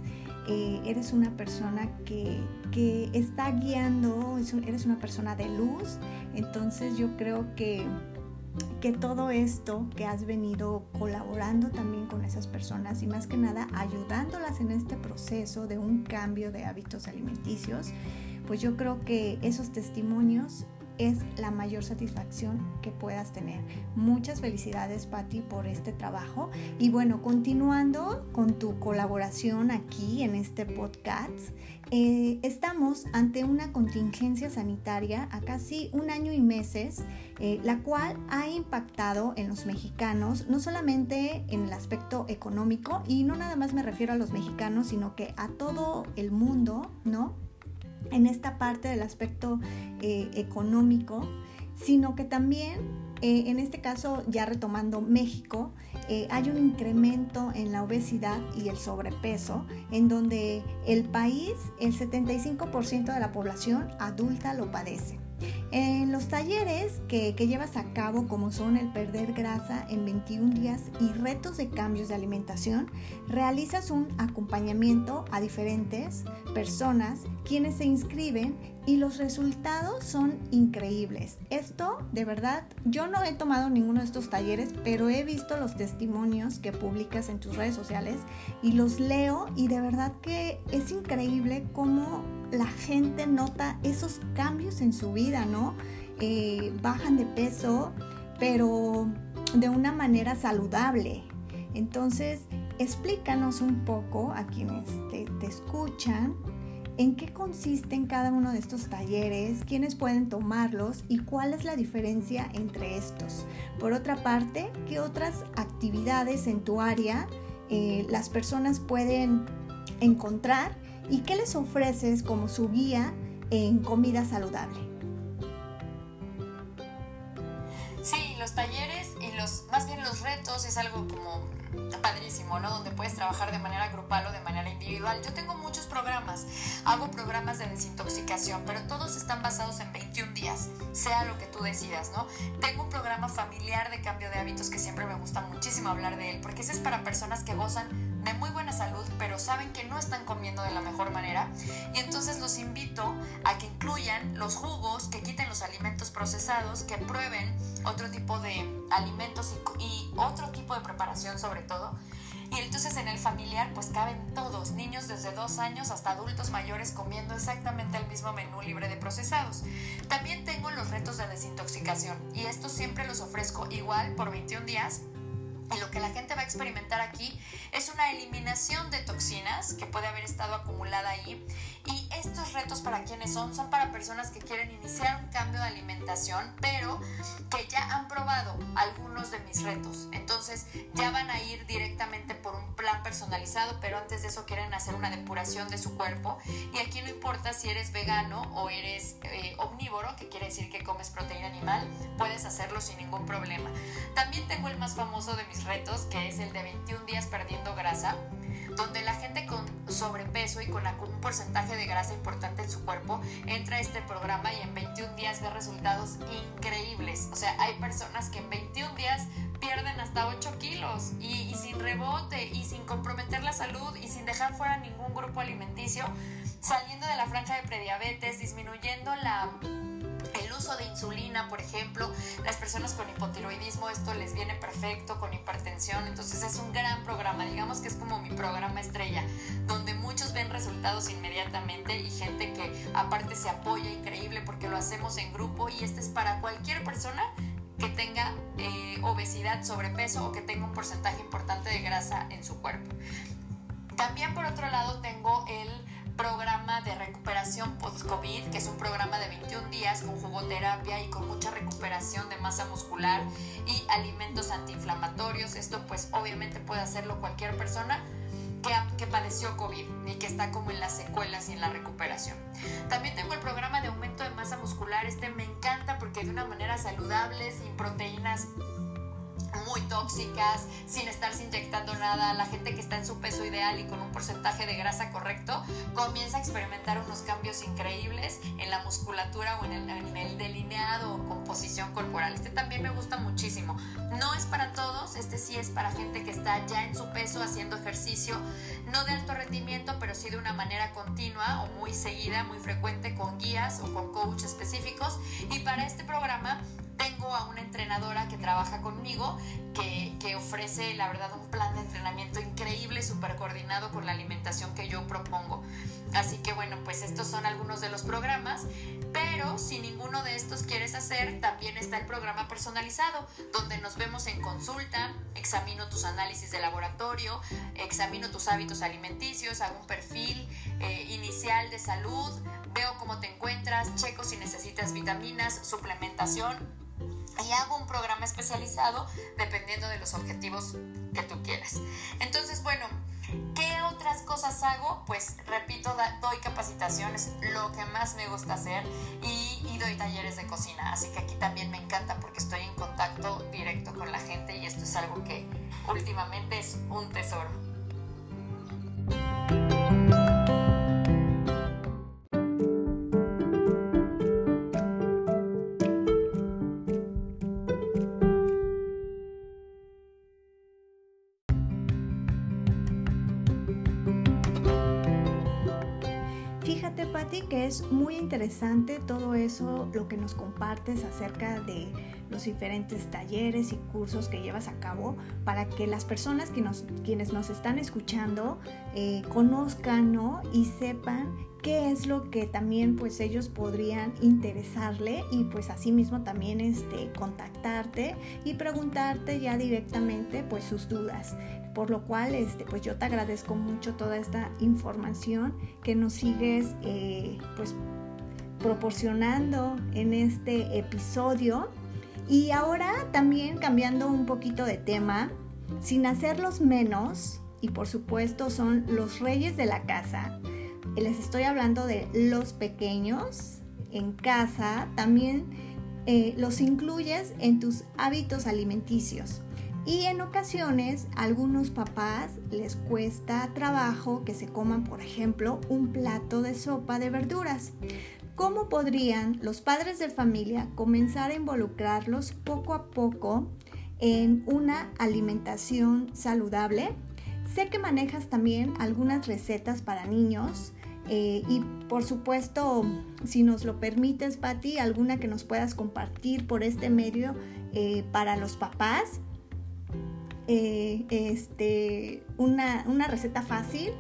eh, eres una persona que, que está guiando, eres una persona de luz, entonces yo creo que que todo esto que has venido colaborando también con esas personas y más que nada ayudándolas en este proceso de un cambio de hábitos alimenticios, pues yo creo que esos testimonios es la mayor satisfacción que puedas tener. Muchas felicidades, Patti, por este trabajo. Y bueno, continuando con tu colaboración aquí en este podcast, eh, estamos ante una contingencia sanitaria a casi un año y meses, eh, la cual ha impactado en los mexicanos, no solamente en el aspecto económico, y no nada más me refiero a los mexicanos, sino que a todo el mundo, ¿no? En esta parte del aspecto eh, económico, sino que también, eh, en este caso, ya retomando México, eh, hay un incremento en la obesidad y el sobrepeso, en donde el país, el 75% de la población adulta lo padece. En los talleres que, llevas a cabo, como son el perder grasa en 21 días y retos de cambios de alimentación, realizas un acompañamiento a diferentes personas quienes se inscriben y los resultados son increíbles. Esto, de verdad, yo no he tomado ninguno de estos talleres, pero he visto los testimonios que publicas en tus redes sociales y los leo y de verdad que es increíble cómo la gente nota esos cambios en su vida, ¿no? Eh, bajan de peso, pero de una manera saludable. Entonces, explícanos un poco a quienes te, te escuchan en qué consisten cada uno de estos talleres, quiénes pueden tomarlos y cuál es la diferencia entre estos. Por otra parte, qué otras actividades en tu área eh, las personas pueden encontrar y qué les ofreces como su guía en comida saludable. Sí, los talleres y los, más bien los retos es algo como padrísimo, ¿no? Donde puedes trabajar de manera grupal o de manera individual. Yo tengo muchos programas, hago programas de desintoxicación, pero todos están basados en 21 días, sea lo que tú decidas, ¿no? Tengo un programa familiar de cambio de hábitos que siempre me gusta muchísimo hablar de él, porque ese es para personas que gozan de muy buena salud, pero saben que no están comiendo de la mejor manera. Y entonces los invito a que incluyan los jugos, que quiten los alimentos procesados, que prueben otro tipo de alimentos y, y otro tipo de preparación sobre todo. Y entonces en el familiar pues caben todos, niños desde dos años hasta adultos mayores comiendo exactamente el mismo menú libre de procesados. También tengo los retos de desintoxicación y estos siempre los ofrezco igual por 21 días y lo que la gente va a experimentar aquí es una eliminación de toxinas que puede haber estado acumulada ahí. Y estos retos para quienes son, son para personas que quieren iniciar un cambio de alimentación, pero que ya han probado algunos de mis retos. Entonces ya van a ir directamente por un plan personalizado, pero antes de eso quieren hacer una depuración de su cuerpo. Y aquí no importa si eres vegano o eres eh, omnívoro, que quiere decir que comes proteína animal, puedes hacerlo sin ningún problema. También tengo el más famoso de mis retos, que es el de 21 días perdiendo grasa, donde la gente con sobrepeso y con un porcentaje de grasa importante en su cuerpo entra a este programa y en 21 días ve resultados increíbles. O sea, hay personas que en 21 días pierden hasta 8 kilos y, y sin rebote y sin comprometer la salud y sin dejar fuera ningún grupo alimenticio, saliendo de la franja de prediabetes, disminuyendo la uso de insulina, por ejemplo, las personas con hipotiroidismo, esto les viene perfecto, con hipertensión, entonces es un gran programa, digamos que es como mi programa estrella, donde muchos ven resultados inmediatamente y gente que aparte se apoya increíble porque lo hacemos en grupo y este es para cualquier persona que tenga eh, obesidad, sobrepeso o que tenga un porcentaje importante de grasa en su cuerpo. También por otro lado tengo el programa de recuperación post-COVID, que es un programa de 21 días con jugoterapia y con mucha recuperación de masa muscular y alimentos antiinflamatorios. Esto pues obviamente puede hacerlo cualquier persona que, que, padeció COVID y que está como en las secuelas y en la recuperación. También tengo el programa de aumento de masa muscular. Este me encanta porque de una manera saludable, sin proteínas muy tóxicas, sin estarse inyectando nada, la gente que está en su peso ideal y con un porcentaje de grasa correcto, comienza a experimentar unos cambios increíbles en la musculatura o en el, en el delineado o composición corporal. Este también me gusta muchísimo. No es para todos, este sí es para gente que está ya en su peso haciendo ejercicio, no de alto rendimiento, pero sí de una manera continua o muy seguida, muy frecuente con guías o con coach específicos. Y para este programa tengo a una entrenadora que trabaja conmigo que, que, ofrece, la verdad, un plan de entrenamiento increíble, súper coordinado con la alimentación que yo propongo. Así que bueno, pues estos son algunos de los programas, pero si ninguno de estos quieres hacer, también está el programa personalizado, donde nos vemos en consulta, examino tus análisis de laboratorio, examino tus hábitos alimenticios, hago un perfil eh, inicial de salud, veo cómo te encuentras, checo si necesitas vitaminas, suplementación y hago un programa especializado dependiendo de los objetivos que tú quieras. Entonces, bueno, ¿qué otras cosas hago? Pues repito, doy capacitaciones, lo que más me gusta hacer, y, y doy talleres de cocina. Así que aquí también me encanta porque estoy en contacto directo con la gente y esto es algo que últimamente es un tesoro. Es muy interesante todo eso, lo que nos compartes acerca de los diferentes talleres y cursos que llevas a cabo para que las personas que nos, quienes nos están escuchando eh, conozcan ¿no? y sepan qué es lo que también pues ellos podrían interesarle y pues asimismo también este, contactarte y preguntarte ya directamente pues sus dudas por lo cual este, pues yo te agradezco mucho toda esta información que nos sigues eh, pues proporcionando en este episodio. Y ahora también cambiando un poquito de tema sin hacerlos menos y por supuesto son los reyes de la casa les estoy hablando de los pequeños en casa también eh, los incluyes en tus hábitos alimenticios y en ocasiones a algunos papás les cuesta trabajo que se coman, por ejemplo, un plato de sopa de verduras. ¿Cómo podrían los padres de familia comenzar a involucrarlos poco a poco en una alimentación saludable? Sé que manejas también algunas recetas para niños eh, y por supuesto, si nos lo permites, Patti, alguna que nos puedas compartir por este medio eh, para los papás eh, este, una, receta fácil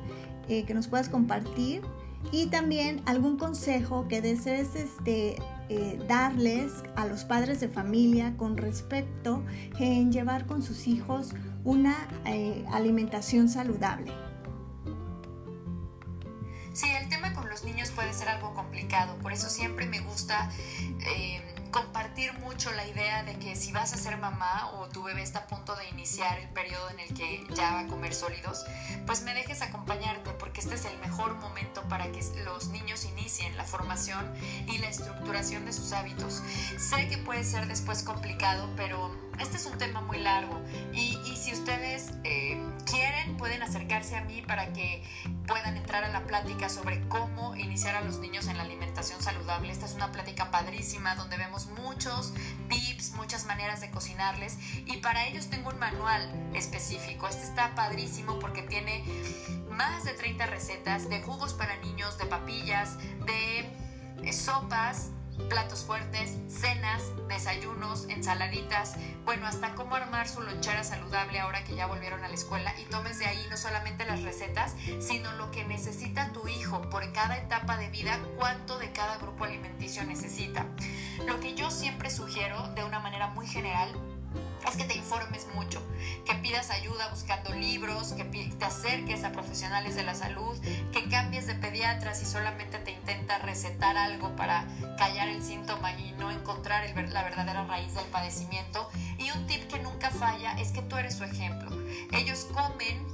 eh, que nos puedas compartir y también algún consejo que desees este, eh, darles a los padres de familia con respecto en llevar con sus hijos una alimentación saludable. Sí, el tema niños puede ser algo complicado, por eso siempre me gusta compartir mucho la idea de que si vas a ser mamá o tu bebé está a punto de iniciar el periodo en el que ya va a comer sólidos, pues me dejes acompañarte porque este es el mejor momento para que los niños inicien la formación y la estructuración de sus hábitos. Sé que puede ser después complicado, pero este es un tema muy largo y, si ustedes eh, quieren pueden acercarse a mí para que puedan entrar a la plática sobre cómo iniciar a los niños en la alimentación saludable. Esta es una plática padrísima donde vemos muchos tips, muchas maneras de cocinarles y para ellos tengo un manual específico. Este está padrísimo porque tiene más de 30 recetas de jugos para niños, de papillas, de sopas platos fuertes, cenas, desayunos, ensaladitas, bueno, hasta cómo armar su lonchera saludable ahora que ya volvieron a la escuela y tomes de ahí no solamente las recetas, sino lo que necesita tu hijo por cada etapa de vida, cuánto de cada grupo alimenticio necesita. Lo que yo siempre sugiero de una manera muy general es que te informes mucho, que pidas ayuda buscando libros, que te acerques a profesionales de la salud, que cambies de pediatra si solamente te intenta recetar algo para callar el síntoma y no encontrar la verdadera raíz del padecimiento. Y un tip que nunca falla es que tú eres su ejemplo. Ellos comen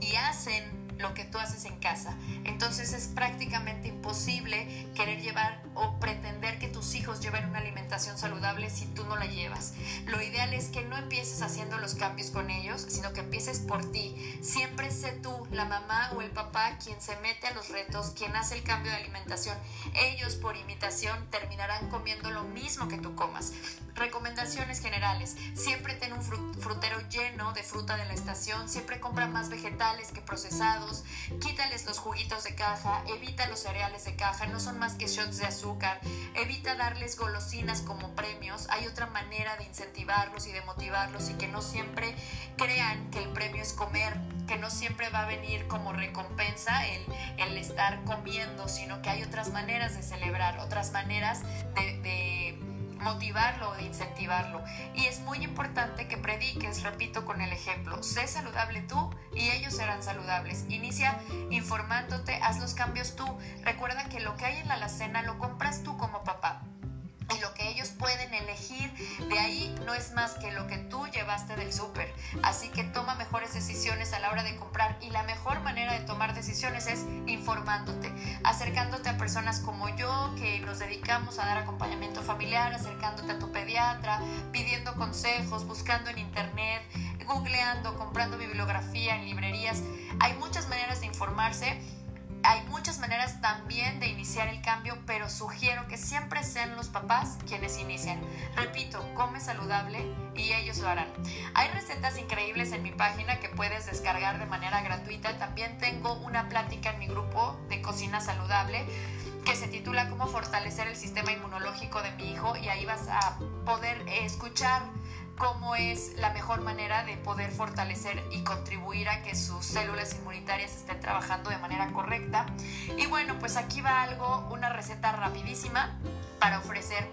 y hacen lo que tú haces en casa. Entonces es prácticamente imposible querer llevar o pretender que tus hijos lleven una alimentación saludable si tú no la llevas. Lo ideal es que no empieces haciendo los cambios con ellos, sino que empieces por ti. Siempre sé tú, la mamá o el papá, quien se mete a los retos, quien hace el cambio de alimentación. Ellos por imitación terminarán comiendo lo mismo que tú comas. Recomendaciones generales. Siempre ten un frutero lleno de fruta de la estación. Siempre compra más vegetales que procesados. Quítales los juguitos de caja. Evita los cereales de caja. No son más que shots de azúcar. Evita darles golosinas como premios. Hay otra manera de incentivarlos y de motivarlos y que no siempre crean que el premio es comer. Que no siempre va a venir como recompensa el, el estar comiendo, sino que hay otras maneras de celebrar, otras maneras de, de motivarlo o incentivarlo. Y es muy importante que prediques, repito con el ejemplo, sé saludable tú y ellos serán saludables. Inicia informándote, haz los cambios tú. Recuerda que lo que hay en la alacena lo compras tú como papá y lo que ellos pueden elegir de ahí no es más que lo que tú llevaste del súper. Así que toma mejores decisiones a la hora de comprar y la mejor manera de tomar decisiones es informándote, acercándote a personas como yo que nos dedicamos a dar acompañamiento familiar, acercándote a tu pediatra, pidiendo consejos, buscando en internet, googleando, comprando bibliografía en librerías. Hay muchas maneras de informarse hay muchas maneras también de iniciar el cambio, sugiero que siempre sean los papás quienes inician. Repito, come saludable y ellos lo harán. Hay recetas increíbles en mi página que puedes descargar de manera gratuita. También tengo una plática en mi grupo de cocina saludable que se titula Cómo fortalecer el sistema inmunológico de mi hijo y ahí vas a poder escuchar cómo es la mejor manera de poder fortalecer y contribuir a que sus células inmunitarias estén trabajando de manera correcta. Y bueno, pues aquí va algo, una receta rapidísima para ofrecer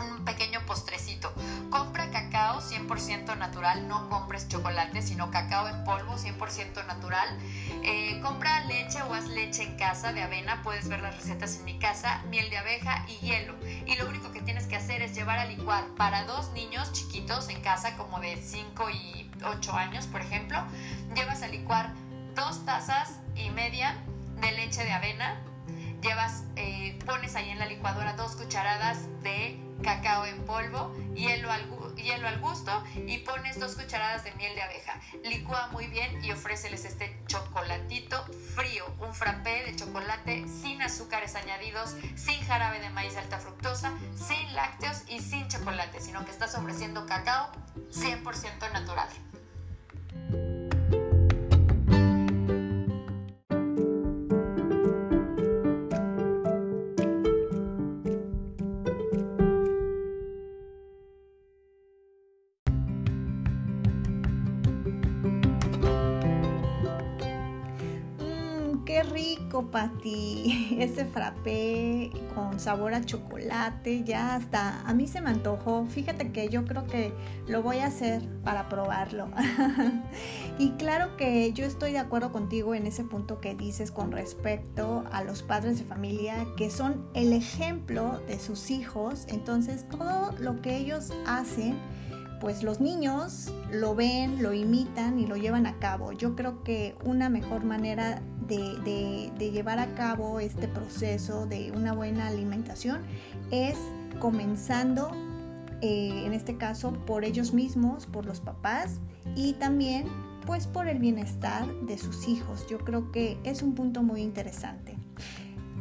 un pequeño postrecito. Compra cacao 100% natural, no compres chocolate, sino cacao en polvo 100% natural. Eh, compra leche o haz leche en casa de avena, puedes ver las recetas en mi casa, miel de abeja y hielo. Y lo único que tienes que hacer es llevar a licuar para dos niños chiquitos en casa, como de 5 y 8 años, por ejemplo. Llevas a licuar dos tazas y media de leche de avena. Llevas, eh, pones ahí en la licuadora dos cucharadas de cacao en polvo, hielo al, hielo al gusto y pones dos cucharadas de miel de abeja. Licúa muy bien y ofréceles este chocolatito frío, un frappé de chocolate sin azúcares añadidos, sin jarabe de maíz alta fructosa, sin lácteos y sin chocolate, sino que estás ofreciendo cacao 100% natural. *laughs* Ese frappé con sabor a chocolate, ya hasta a mí se me antojó. Fíjate que yo creo que lo voy a hacer para probarlo. *laughs* y claro que yo estoy de acuerdo contigo en ese punto que dices con respecto a los padres de familia que son el ejemplo de sus hijos. Entonces todo lo que ellos hacen pues los niños lo ven, lo imitan y lo llevan a cabo. Yo creo que una mejor manera de, llevar a cabo este proceso de una buena alimentación es comenzando, eh, en este caso, por ellos mismos, por los papás y también pues por el bienestar de sus hijos. Yo creo que es un punto muy interesante.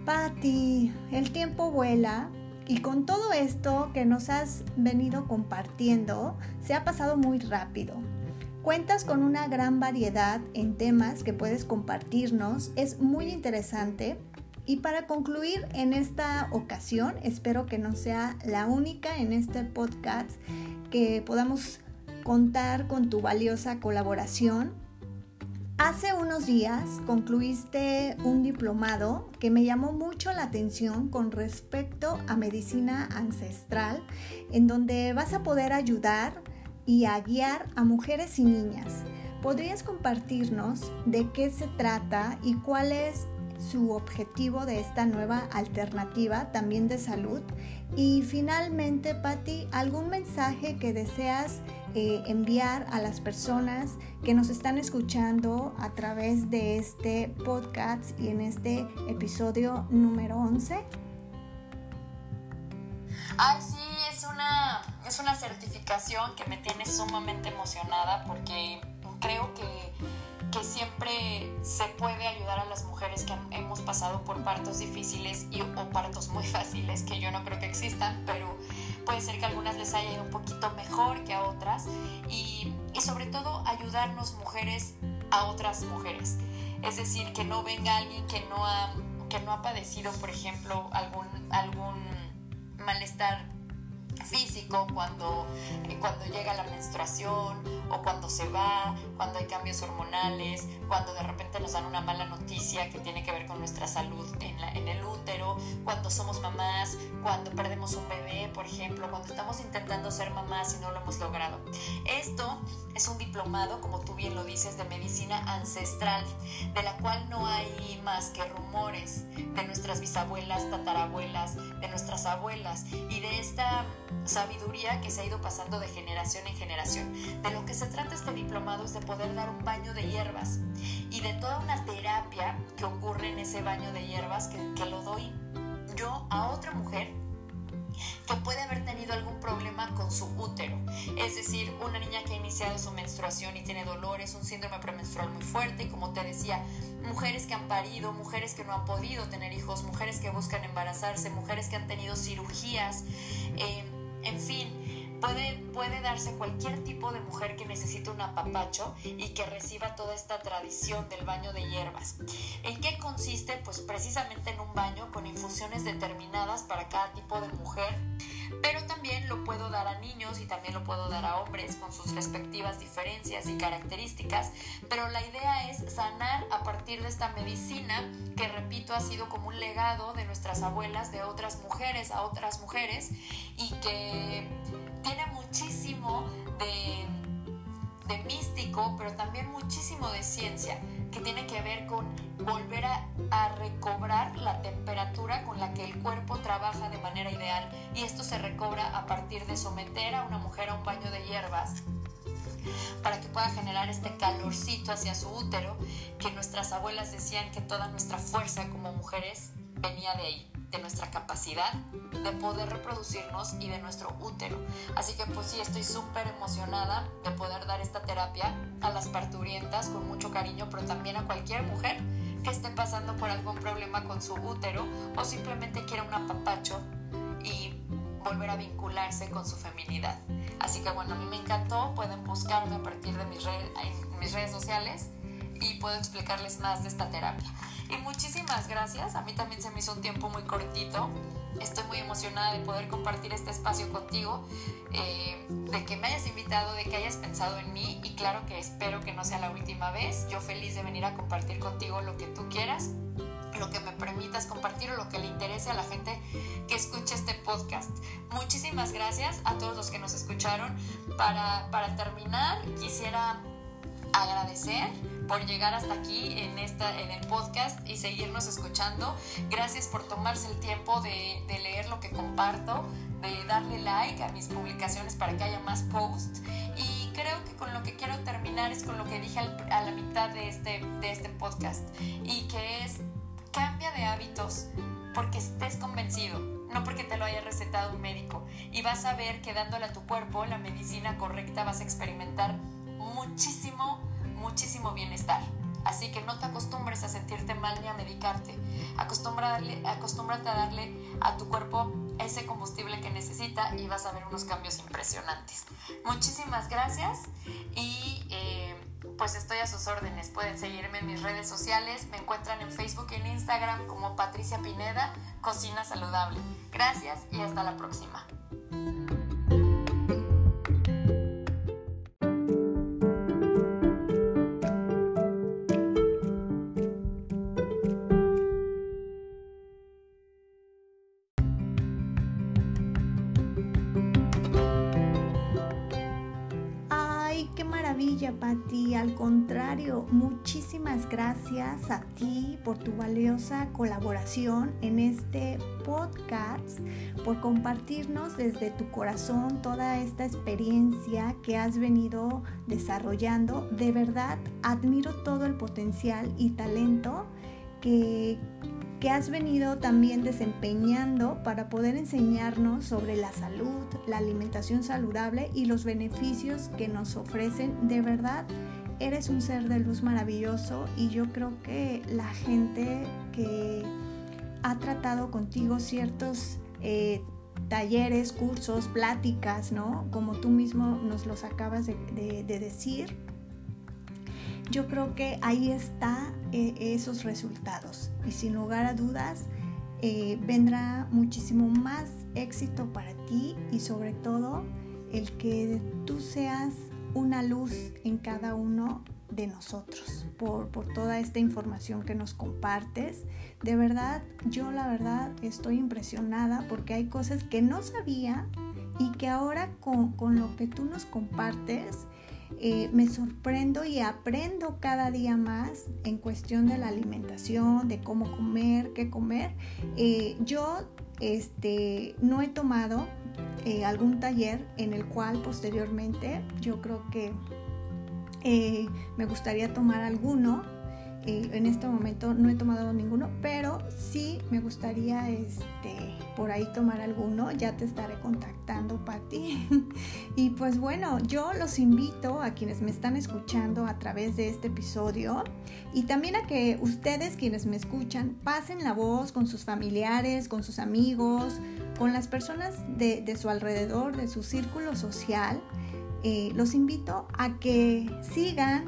Patti, el tiempo vuela y con todo esto que nos has venido compartiendo, se ha pasado muy rápido. Cuentas con una gran variedad en temas que puedes compartirnos, es muy interesante. Y para concluir en esta ocasión, espero que no sea la única en este podcast que podamos contar con tu valiosa colaboración. Hace unos días concluiste un diplomado que me llamó mucho la atención con respecto a medicina ancestral, en donde vas a poder ayudar y a guiar a mujeres y niñas. ¿Podrías compartirnos de qué se trata y cuál es su objetivo de esta nueva alternativa también de salud? Y finalmente, Patti, ¿algún mensaje que deseas eh, enviar a las personas que nos están escuchando a través de este podcast y en este episodio número 11? Ay, sí, es una, es una certificación que me tiene sumamente emocionada porque creo que, que siempre se puede ayudar a las mujeres que hemos pasado por partos difíciles y, o partos muy fáciles, que yo no creo que existan, pero puede ser que algunas les haya ido un poquito mejor que a otras y, y sobre todo ayudarnos mujeres a otras mujeres. Es decir, que no venga alguien que no ha, que no ha padecido, por ejemplo, algún, algún malestar físico cuando, eh, cuando llega la menstruación o cuando se va, cuando hay cambios hormonales, cuando de repente nos dan una mala noticia que tiene que ver con nuestra salud en, en el útero, cuando somos mamás, cuando perdemos un bebé, por ejemplo, cuando estamos intentando ser mamás y no lo hemos logrado. Esto es un diplomado, como tú bien lo dices, de medicina ancestral, de la cual no hay más que rumores de nuestras bisabuelas, tatarabuelas, de nuestras abuelas y de esta sabiduría que se ha ido pasando de generación en generación. De lo que se trata este diplomado es de poder dar un baño de hierbas y de toda una terapia que ocurre en ese baño de hierbas que, que lo doy yo a otra mujer que puede haber tenido algún problema con su útero. Es decir, una niña que ha iniciado su menstruación y tiene dolores, un síndrome premenstrual muy fuerte, y como te decía, mujeres que han parido, mujeres que no han podido tener hijos, mujeres que buscan embarazarse, mujeres que han tenido cirugías, eh, en fin Puede, darse cualquier tipo de mujer que necesite un apapacho y que reciba toda esta tradición del baño de hierbas. ¿En qué consiste? Pues precisamente en un baño con infusiones determinadas para cada tipo de mujer, pero también lo puedo dar a niños y también lo puedo dar a hombres con sus respectivas diferencias y características, pero la idea es sanar a partir de esta medicina que repito ha sido como un legado de nuestras abuelas, de otras mujeres a otras mujeres y que tiene muchísimo de, místico, pero también muchísimo de ciencia, que tiene que ver con volver a, a, recobrar la temperatura con la que el cuerpo trabaja de manera ideal. Y esto se recobra a partir de someter a una mujer a un baño de hierbas para que pueda generar este calorcito hacia su útero, que nuestras abuelas decían que toda nuestra fuerza como mujeres venía de ahí de nuestra capacidad de poder reproducirnos y de nuestro útero. Así que pues sí, estoy súper emocionada de poder dar esta terapia a las parturientas con mucho cariño, pero también a cualquier mujer que esté pasando por algún problema con su útero o simplemente quiera un apapacho y volver a vincularse con su feminidad. Así que bueno, a mí me encantó, pueden buscarme a partir de mis, mis redes sociales y puedo explicarles más de esta terapia. Y muchísimas gracias, a mí también se me hizo un tiempo muy cortito. Estoy muy emocionada de poder compartir este espacio contigo, eh, de que me hayas invitado, de que hayas pensado en mí y claro que espero que no sea la última vez. Yo feliz de venir a compartir contigo lo que tú quieras lo que me permitas compartir o lo que le interese a la gente que escuche este podcast. Muchísimas gracias a todos los que nos escucharon. Para, para terminar, quisiera agradecer por llegar hasta aquí en, esta, en el podcast y seguirnos escuchando. Gracias por tomarse el tiempo de, leer lo que comparto, de darle like a mis publicaciones para que haya más posts. Y creo que con lo que quiero terminar es con lo que dije a la mitad de este, de este podcast y que es cambia de hábitos porque estés convencido, no porque te lo haya recetado un médico. Y vas a ver que dándole a tu cuerpo la medicina correcta vas a experimentar muchísimo muchísimo bienestar. Así que no te acostumbres a sentirte mal ni a medicarte. Acostúmbrate, acostúmbrate a darle a tu cuerpo ese combustible que necesita y vas a ver unos cambios impresionantes. Muchísimas gracias y eh, pues estoy a sus órdenes. Pueden seguirme en mis redes sociales. Me encuentran en Facebook y en Instagram como Patricia Pineda, Cocina Saludable. Gracias y hasta la próxima. Muchísimas gracias a ti por tu valiosa colaboración en este podcast, por compartirnos desde tu corazón toda esta experiencia que has venido desarrollando. De verdad, admiro todo el potencial y talento que que has venido también desempeñando para poder enseñarnos sobre la salud, la alimentación saludable y los beneficios que nos ofrecen. De verdad, eres un ser de luz maravilloso y yo creo que la gente que ha tratado contigo ciertos eh, talleres, cursos, pláticas, ¿no? Como tú mismo nos los acabas de, decir, yo creo que ahí está eh, esos resultados y sin lugar a dudas eh, vendrá muchísimo más éxito para ti y sobre todo el que tú seas una luz en cada uno de nosotros, por, toda esta información que nos compartes. De verdad, yo la verdad estoy impresionada porque hay cosas que no sabía y que ahora con, lo que tú nos compartes, eh, me sorprendo y aprendo cada día más en cuestión de la alimentación, de cómo comer, qué comer. Eh, yo este, no he tomado eh, algún taller en el cual posteriormente yo creo que eh, me gustaría tomar alguno. Eh, en este momento no he tomado ninguno, pero sí me gustaría este, por ahí tomar alguno. Ya te estaré contactando, Patti. *laughs* y pues bueno, yo los invito a quienes me están escuchando a través de este episodio y también a que ustedes quienes me escuchan pasen la voz con sus familiares, con sus amigos, con las personas de, de su alrededor, de su círculo social eh, los invito a que sigan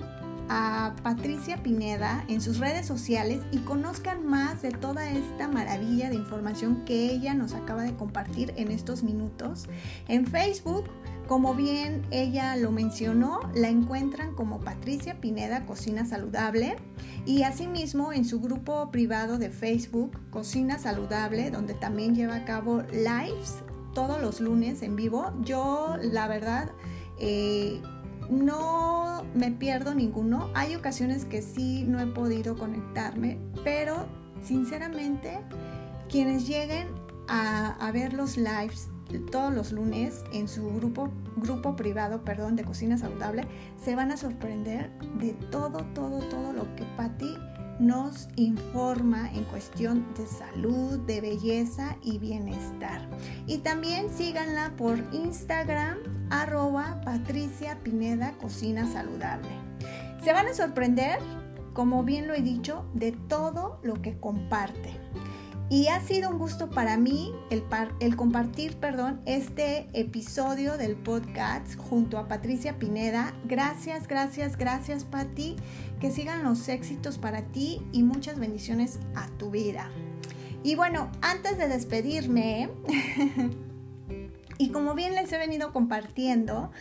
a Patricia Pineda en sus redes sociales y conozcan más de toda esta maravilla de información que ella nos acaba de compartir en estos minutos. En Facebook, como bien ella lo mencionó, la encuentran como Patricia Pineda Cocina Saludable y asimismo en su grupo privado de Facebook Cocina Saludable, donde también lleva a cabo lives todos los lunes en vivo. Yo, la verdad, eh, no me pierdo ninguno. Hay ocasiones que sí no he podido conectarme, pero sinceramente quienes lleguen a, ver los lives todos los lunes en su grupo, grupo privado perdón, de cocina saludable, se van a sorprender de todo, todo, todo lo que Patti nos informa en cuestión de salud, de belleza y bienestar. Y también síganla por Instagram arroba Patricia Pineda Cocina Saludable. Se van a sorprender, como bien lo he dicho, de todo lo que comparte. Y ha sido un gusto para mí el, compartir perdón, este episodio del podcast junto a Patricia Pineda. Gracias, gracias, gracias Patti. Que sigan los éxitos para ti y muchas bendiciones a tu vida. Y bueno, antes de despedirme, *laughs* y como bien les he venido compartiendo,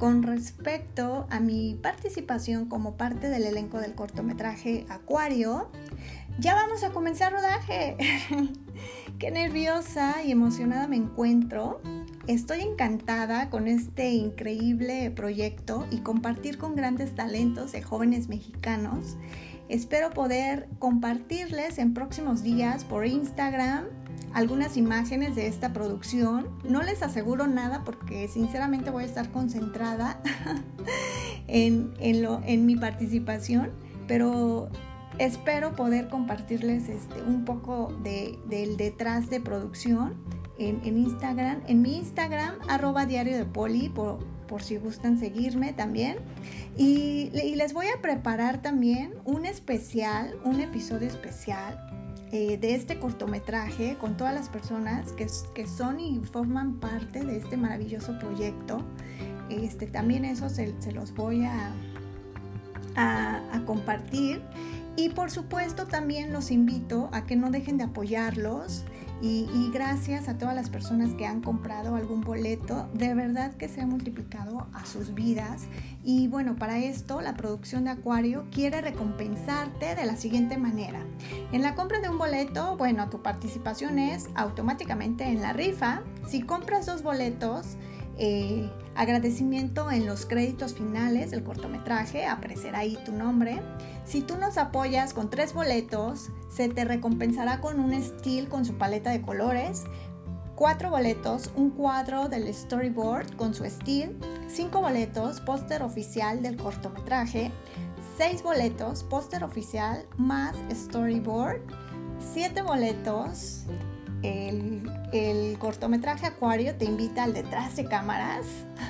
con respecto a mi participación como parte del elenco del cortometraje Acuario, ya vamos a comenzar rodaje. *laughs* Qué nerviosa y emocionada me encuentro. Estoy encantada con este increíble proyecto y compartir con grandes talentos de jóvenes mexicanos. Espero poder compartirles en próximos días por Instagram algunas imágenes de esta producción. No les aseguro nada porque sinceramente voy a estar concentrada *laughs* en, en mi participación, pero espero poder compartirles este, un poco del detrás de producción en, Instagram. En mi Instagram, arroba diario de poli, por, si gustan seguirme también. Y, les voy a preparar también un especial, un episodio especial eh, de este cortometraje con todas las personas que, que, son y forman parte de este maravilloso proyecto. Este, también eso se, los voy a, a compartir. Y por supuesto también los invito a que no dejen de apoyarlos y, gracias a todas las personas que han comprado algún boleto, de verdad que se ha multiplicado a sus vidas. Y bueno, para esto la producción de Acuario quiere recompensarte de la siguiente manera. En la compra de un boleto, bueno, tu participación es automáticamente en la rifa. Si compras dos boletos, eh, agradecimiento en los créditos finales del cortometraje, aparecerá ahí tu nombre. Si tú nos apoyas con tres boletos, se te recompensará con un steel con su paleta de colores, cuatro boletos, un cuadro del storyboard con su steel, cinco boletos, póster oficial del cortometraje, seis boletos, póster oficial más storyboard, siete boletos. El, cortometraje Acuario te invita al detrás de cámaras.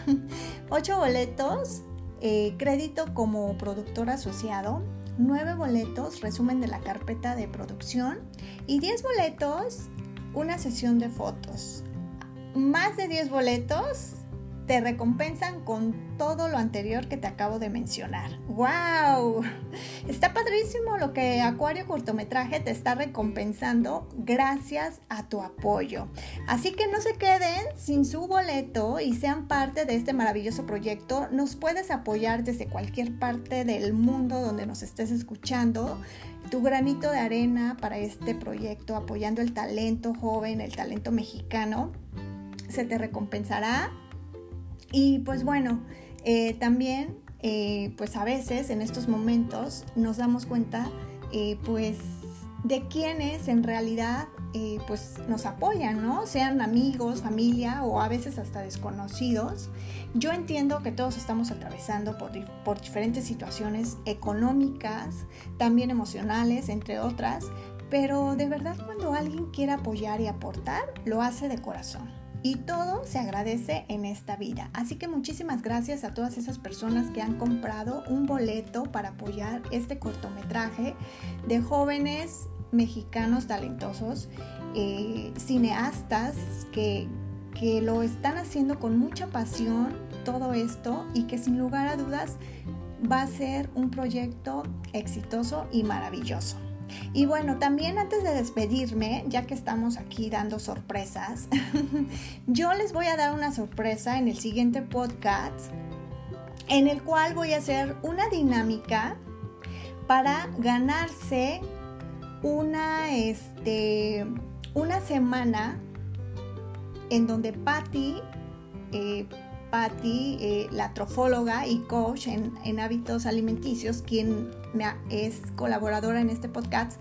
*laughs* Ocho boletos. Eh, crédito como productor asociado. Nueve boletos, resumen de la carpeta de producción. Y diez boletos, una sesión de fotos. Más de 10 boletos te recompensan con todo lo anterior que te acabo de mencionar. ¡Wow! Está padrísimo lo que Acuario Cortometraje te está recompensando gracias a tu apoyo. Así que no se queden sin su boleto y sean parte de este maravilloso proyecto. Nos puedes apoyar desde cualquier parte del mundo donde nos estés escuchando tu granito de arena para este proyecto, apoyando el talento joven, el talento mexicano, se te recompensará y pues bueno, eh, también eh, pues a veces en estos momentos nos damos cuenta eh, pues de quienes en realidad pues nos apoyan, ¿no? Sean amigos, familia o a veces hasta desconocidos. Yo entiendo que todos estamos atravesando por, por diferentes situaciones económicas, también emocionales, entre otras, pero de verdad cuando alguien quiere apoyar y aportar, lo hace de corazón y todo se agradece en esta vida. Así que muchísimas gracias a todas esas personas que han comprado un boleto para apoyar este cortometraje de jóvenes mexicanos talentosos, eh, cineastas que, que lo están haciendo con mucha pasión todo esto y que sin lugar a dudas va a ser un proyecto exitoso y maravilloso. Y bueno, también antes de despedirme, ya que estamos aquí dando sorpresas, *laughs* yo les voy a dar una sorpresa en el siguiente podcast, en el cual voy a hacer una dinámica para ganarse una, este, una semana en donde Patty eh, Patty, eh, la trofóloga y coach en, hábitos alimenticios, quien es colaboradora en este podcast,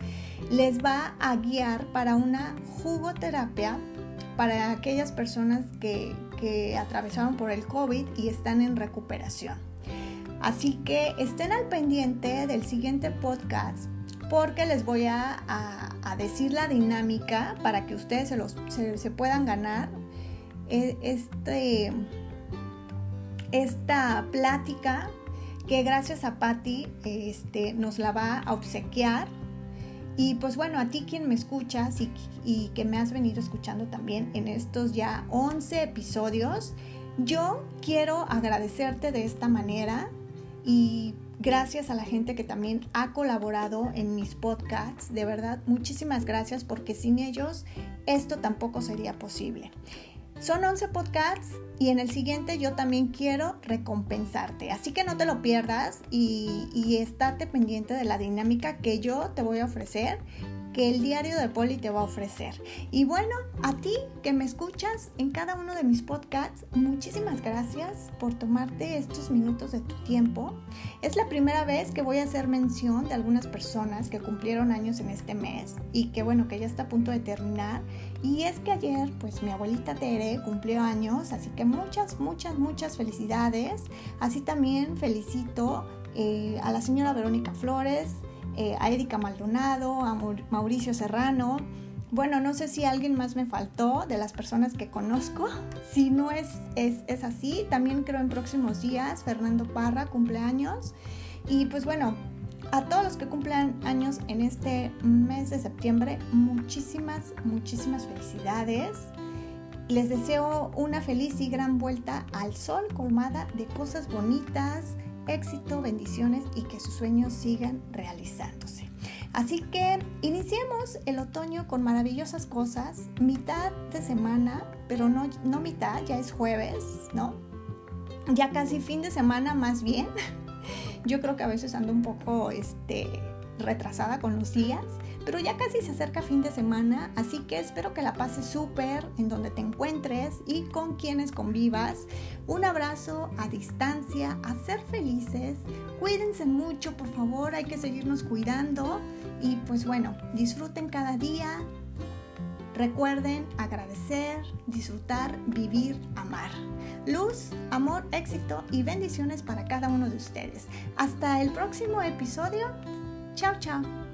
les va a guiar para una jugoterapia para aquellas personas que, atravesaron por el COVID y están en recuperación. Así que estén al pendiente del siguiente podcast porque les voy a, decir la dinámica para que ustedes se, los, se puedan ganar e, este esta plática que gracias a Patti este, nos la va a obsequiar. Y pues bueno, a ti quien me escuchas y, y, que me has venido escuchando también en estos ya 11 episodios, yo quiero agradecerte de esta manera y gracias a la gente que también ha colaborado en mis podcasts. De verdad, muchísimas gracias porque sin ellos esto tampoco sería posible. Son 11 podcasts y en el siguiente yo también quiero recompensarte. Así que no te lo pierdas y, y estate pendiente de la dinámica que yo te voy a ofrecer que el diario de Poli te va a ofrecer. Y bueno, a ti que me escuchas en cada uno de mis podcasts, muchísimas gracias por tomarte estos minutos de tu tiempo. Es la primera vez que voy a hacer mención de algunas personas que cumplieron años en este mes y que bueno, que ya está a punto de terminar. Y es que ayer, pues mi abuelita Tere cumplió años, así que muchas, muchas, muchas felicidades. Así también felicito eh, a la señora Verónica Flores, eh, a Erika Maldonado, a Mauricio Serrano. Bueno, no sé si alguien más me faltó de las personas que conozco. Si no es, es, así, también creo en próximos días, Fernando Parra, cumpleaños. Y pues bueno, a todos los que cumplan años en este mes de septiembre, muchísimas, muchísimas felicidades. Les deseo una feliz y gran vuelta al sol colmada de cosas bonitas, éxito, bendiciones y que sus sueños sigan realizándose. Así que iniciemos el otoño con maravillosas cosas, mitad de semana, pero no, no mitad, ya es jueves, ¿no? Ya casi fin de semana más bien. *laughs* Yo creo que a veces ando un poco este, retrasada con los días, pero ya casi se acerca fin de semana, así que espero que la pases súper en donde te encuentres y con quienes convivas. Un abrazo a distancia, a ser felices, cuídense mucho, por favor, hay que seguirnos cuidando y pues bueno, disfruten cada día. Recuerden agradecer, disfrutar, vivir, amar. Luz, amor, éxito y bendiciones para cada uno de ustedes. Hasta el próximo episodio. Chao, chao.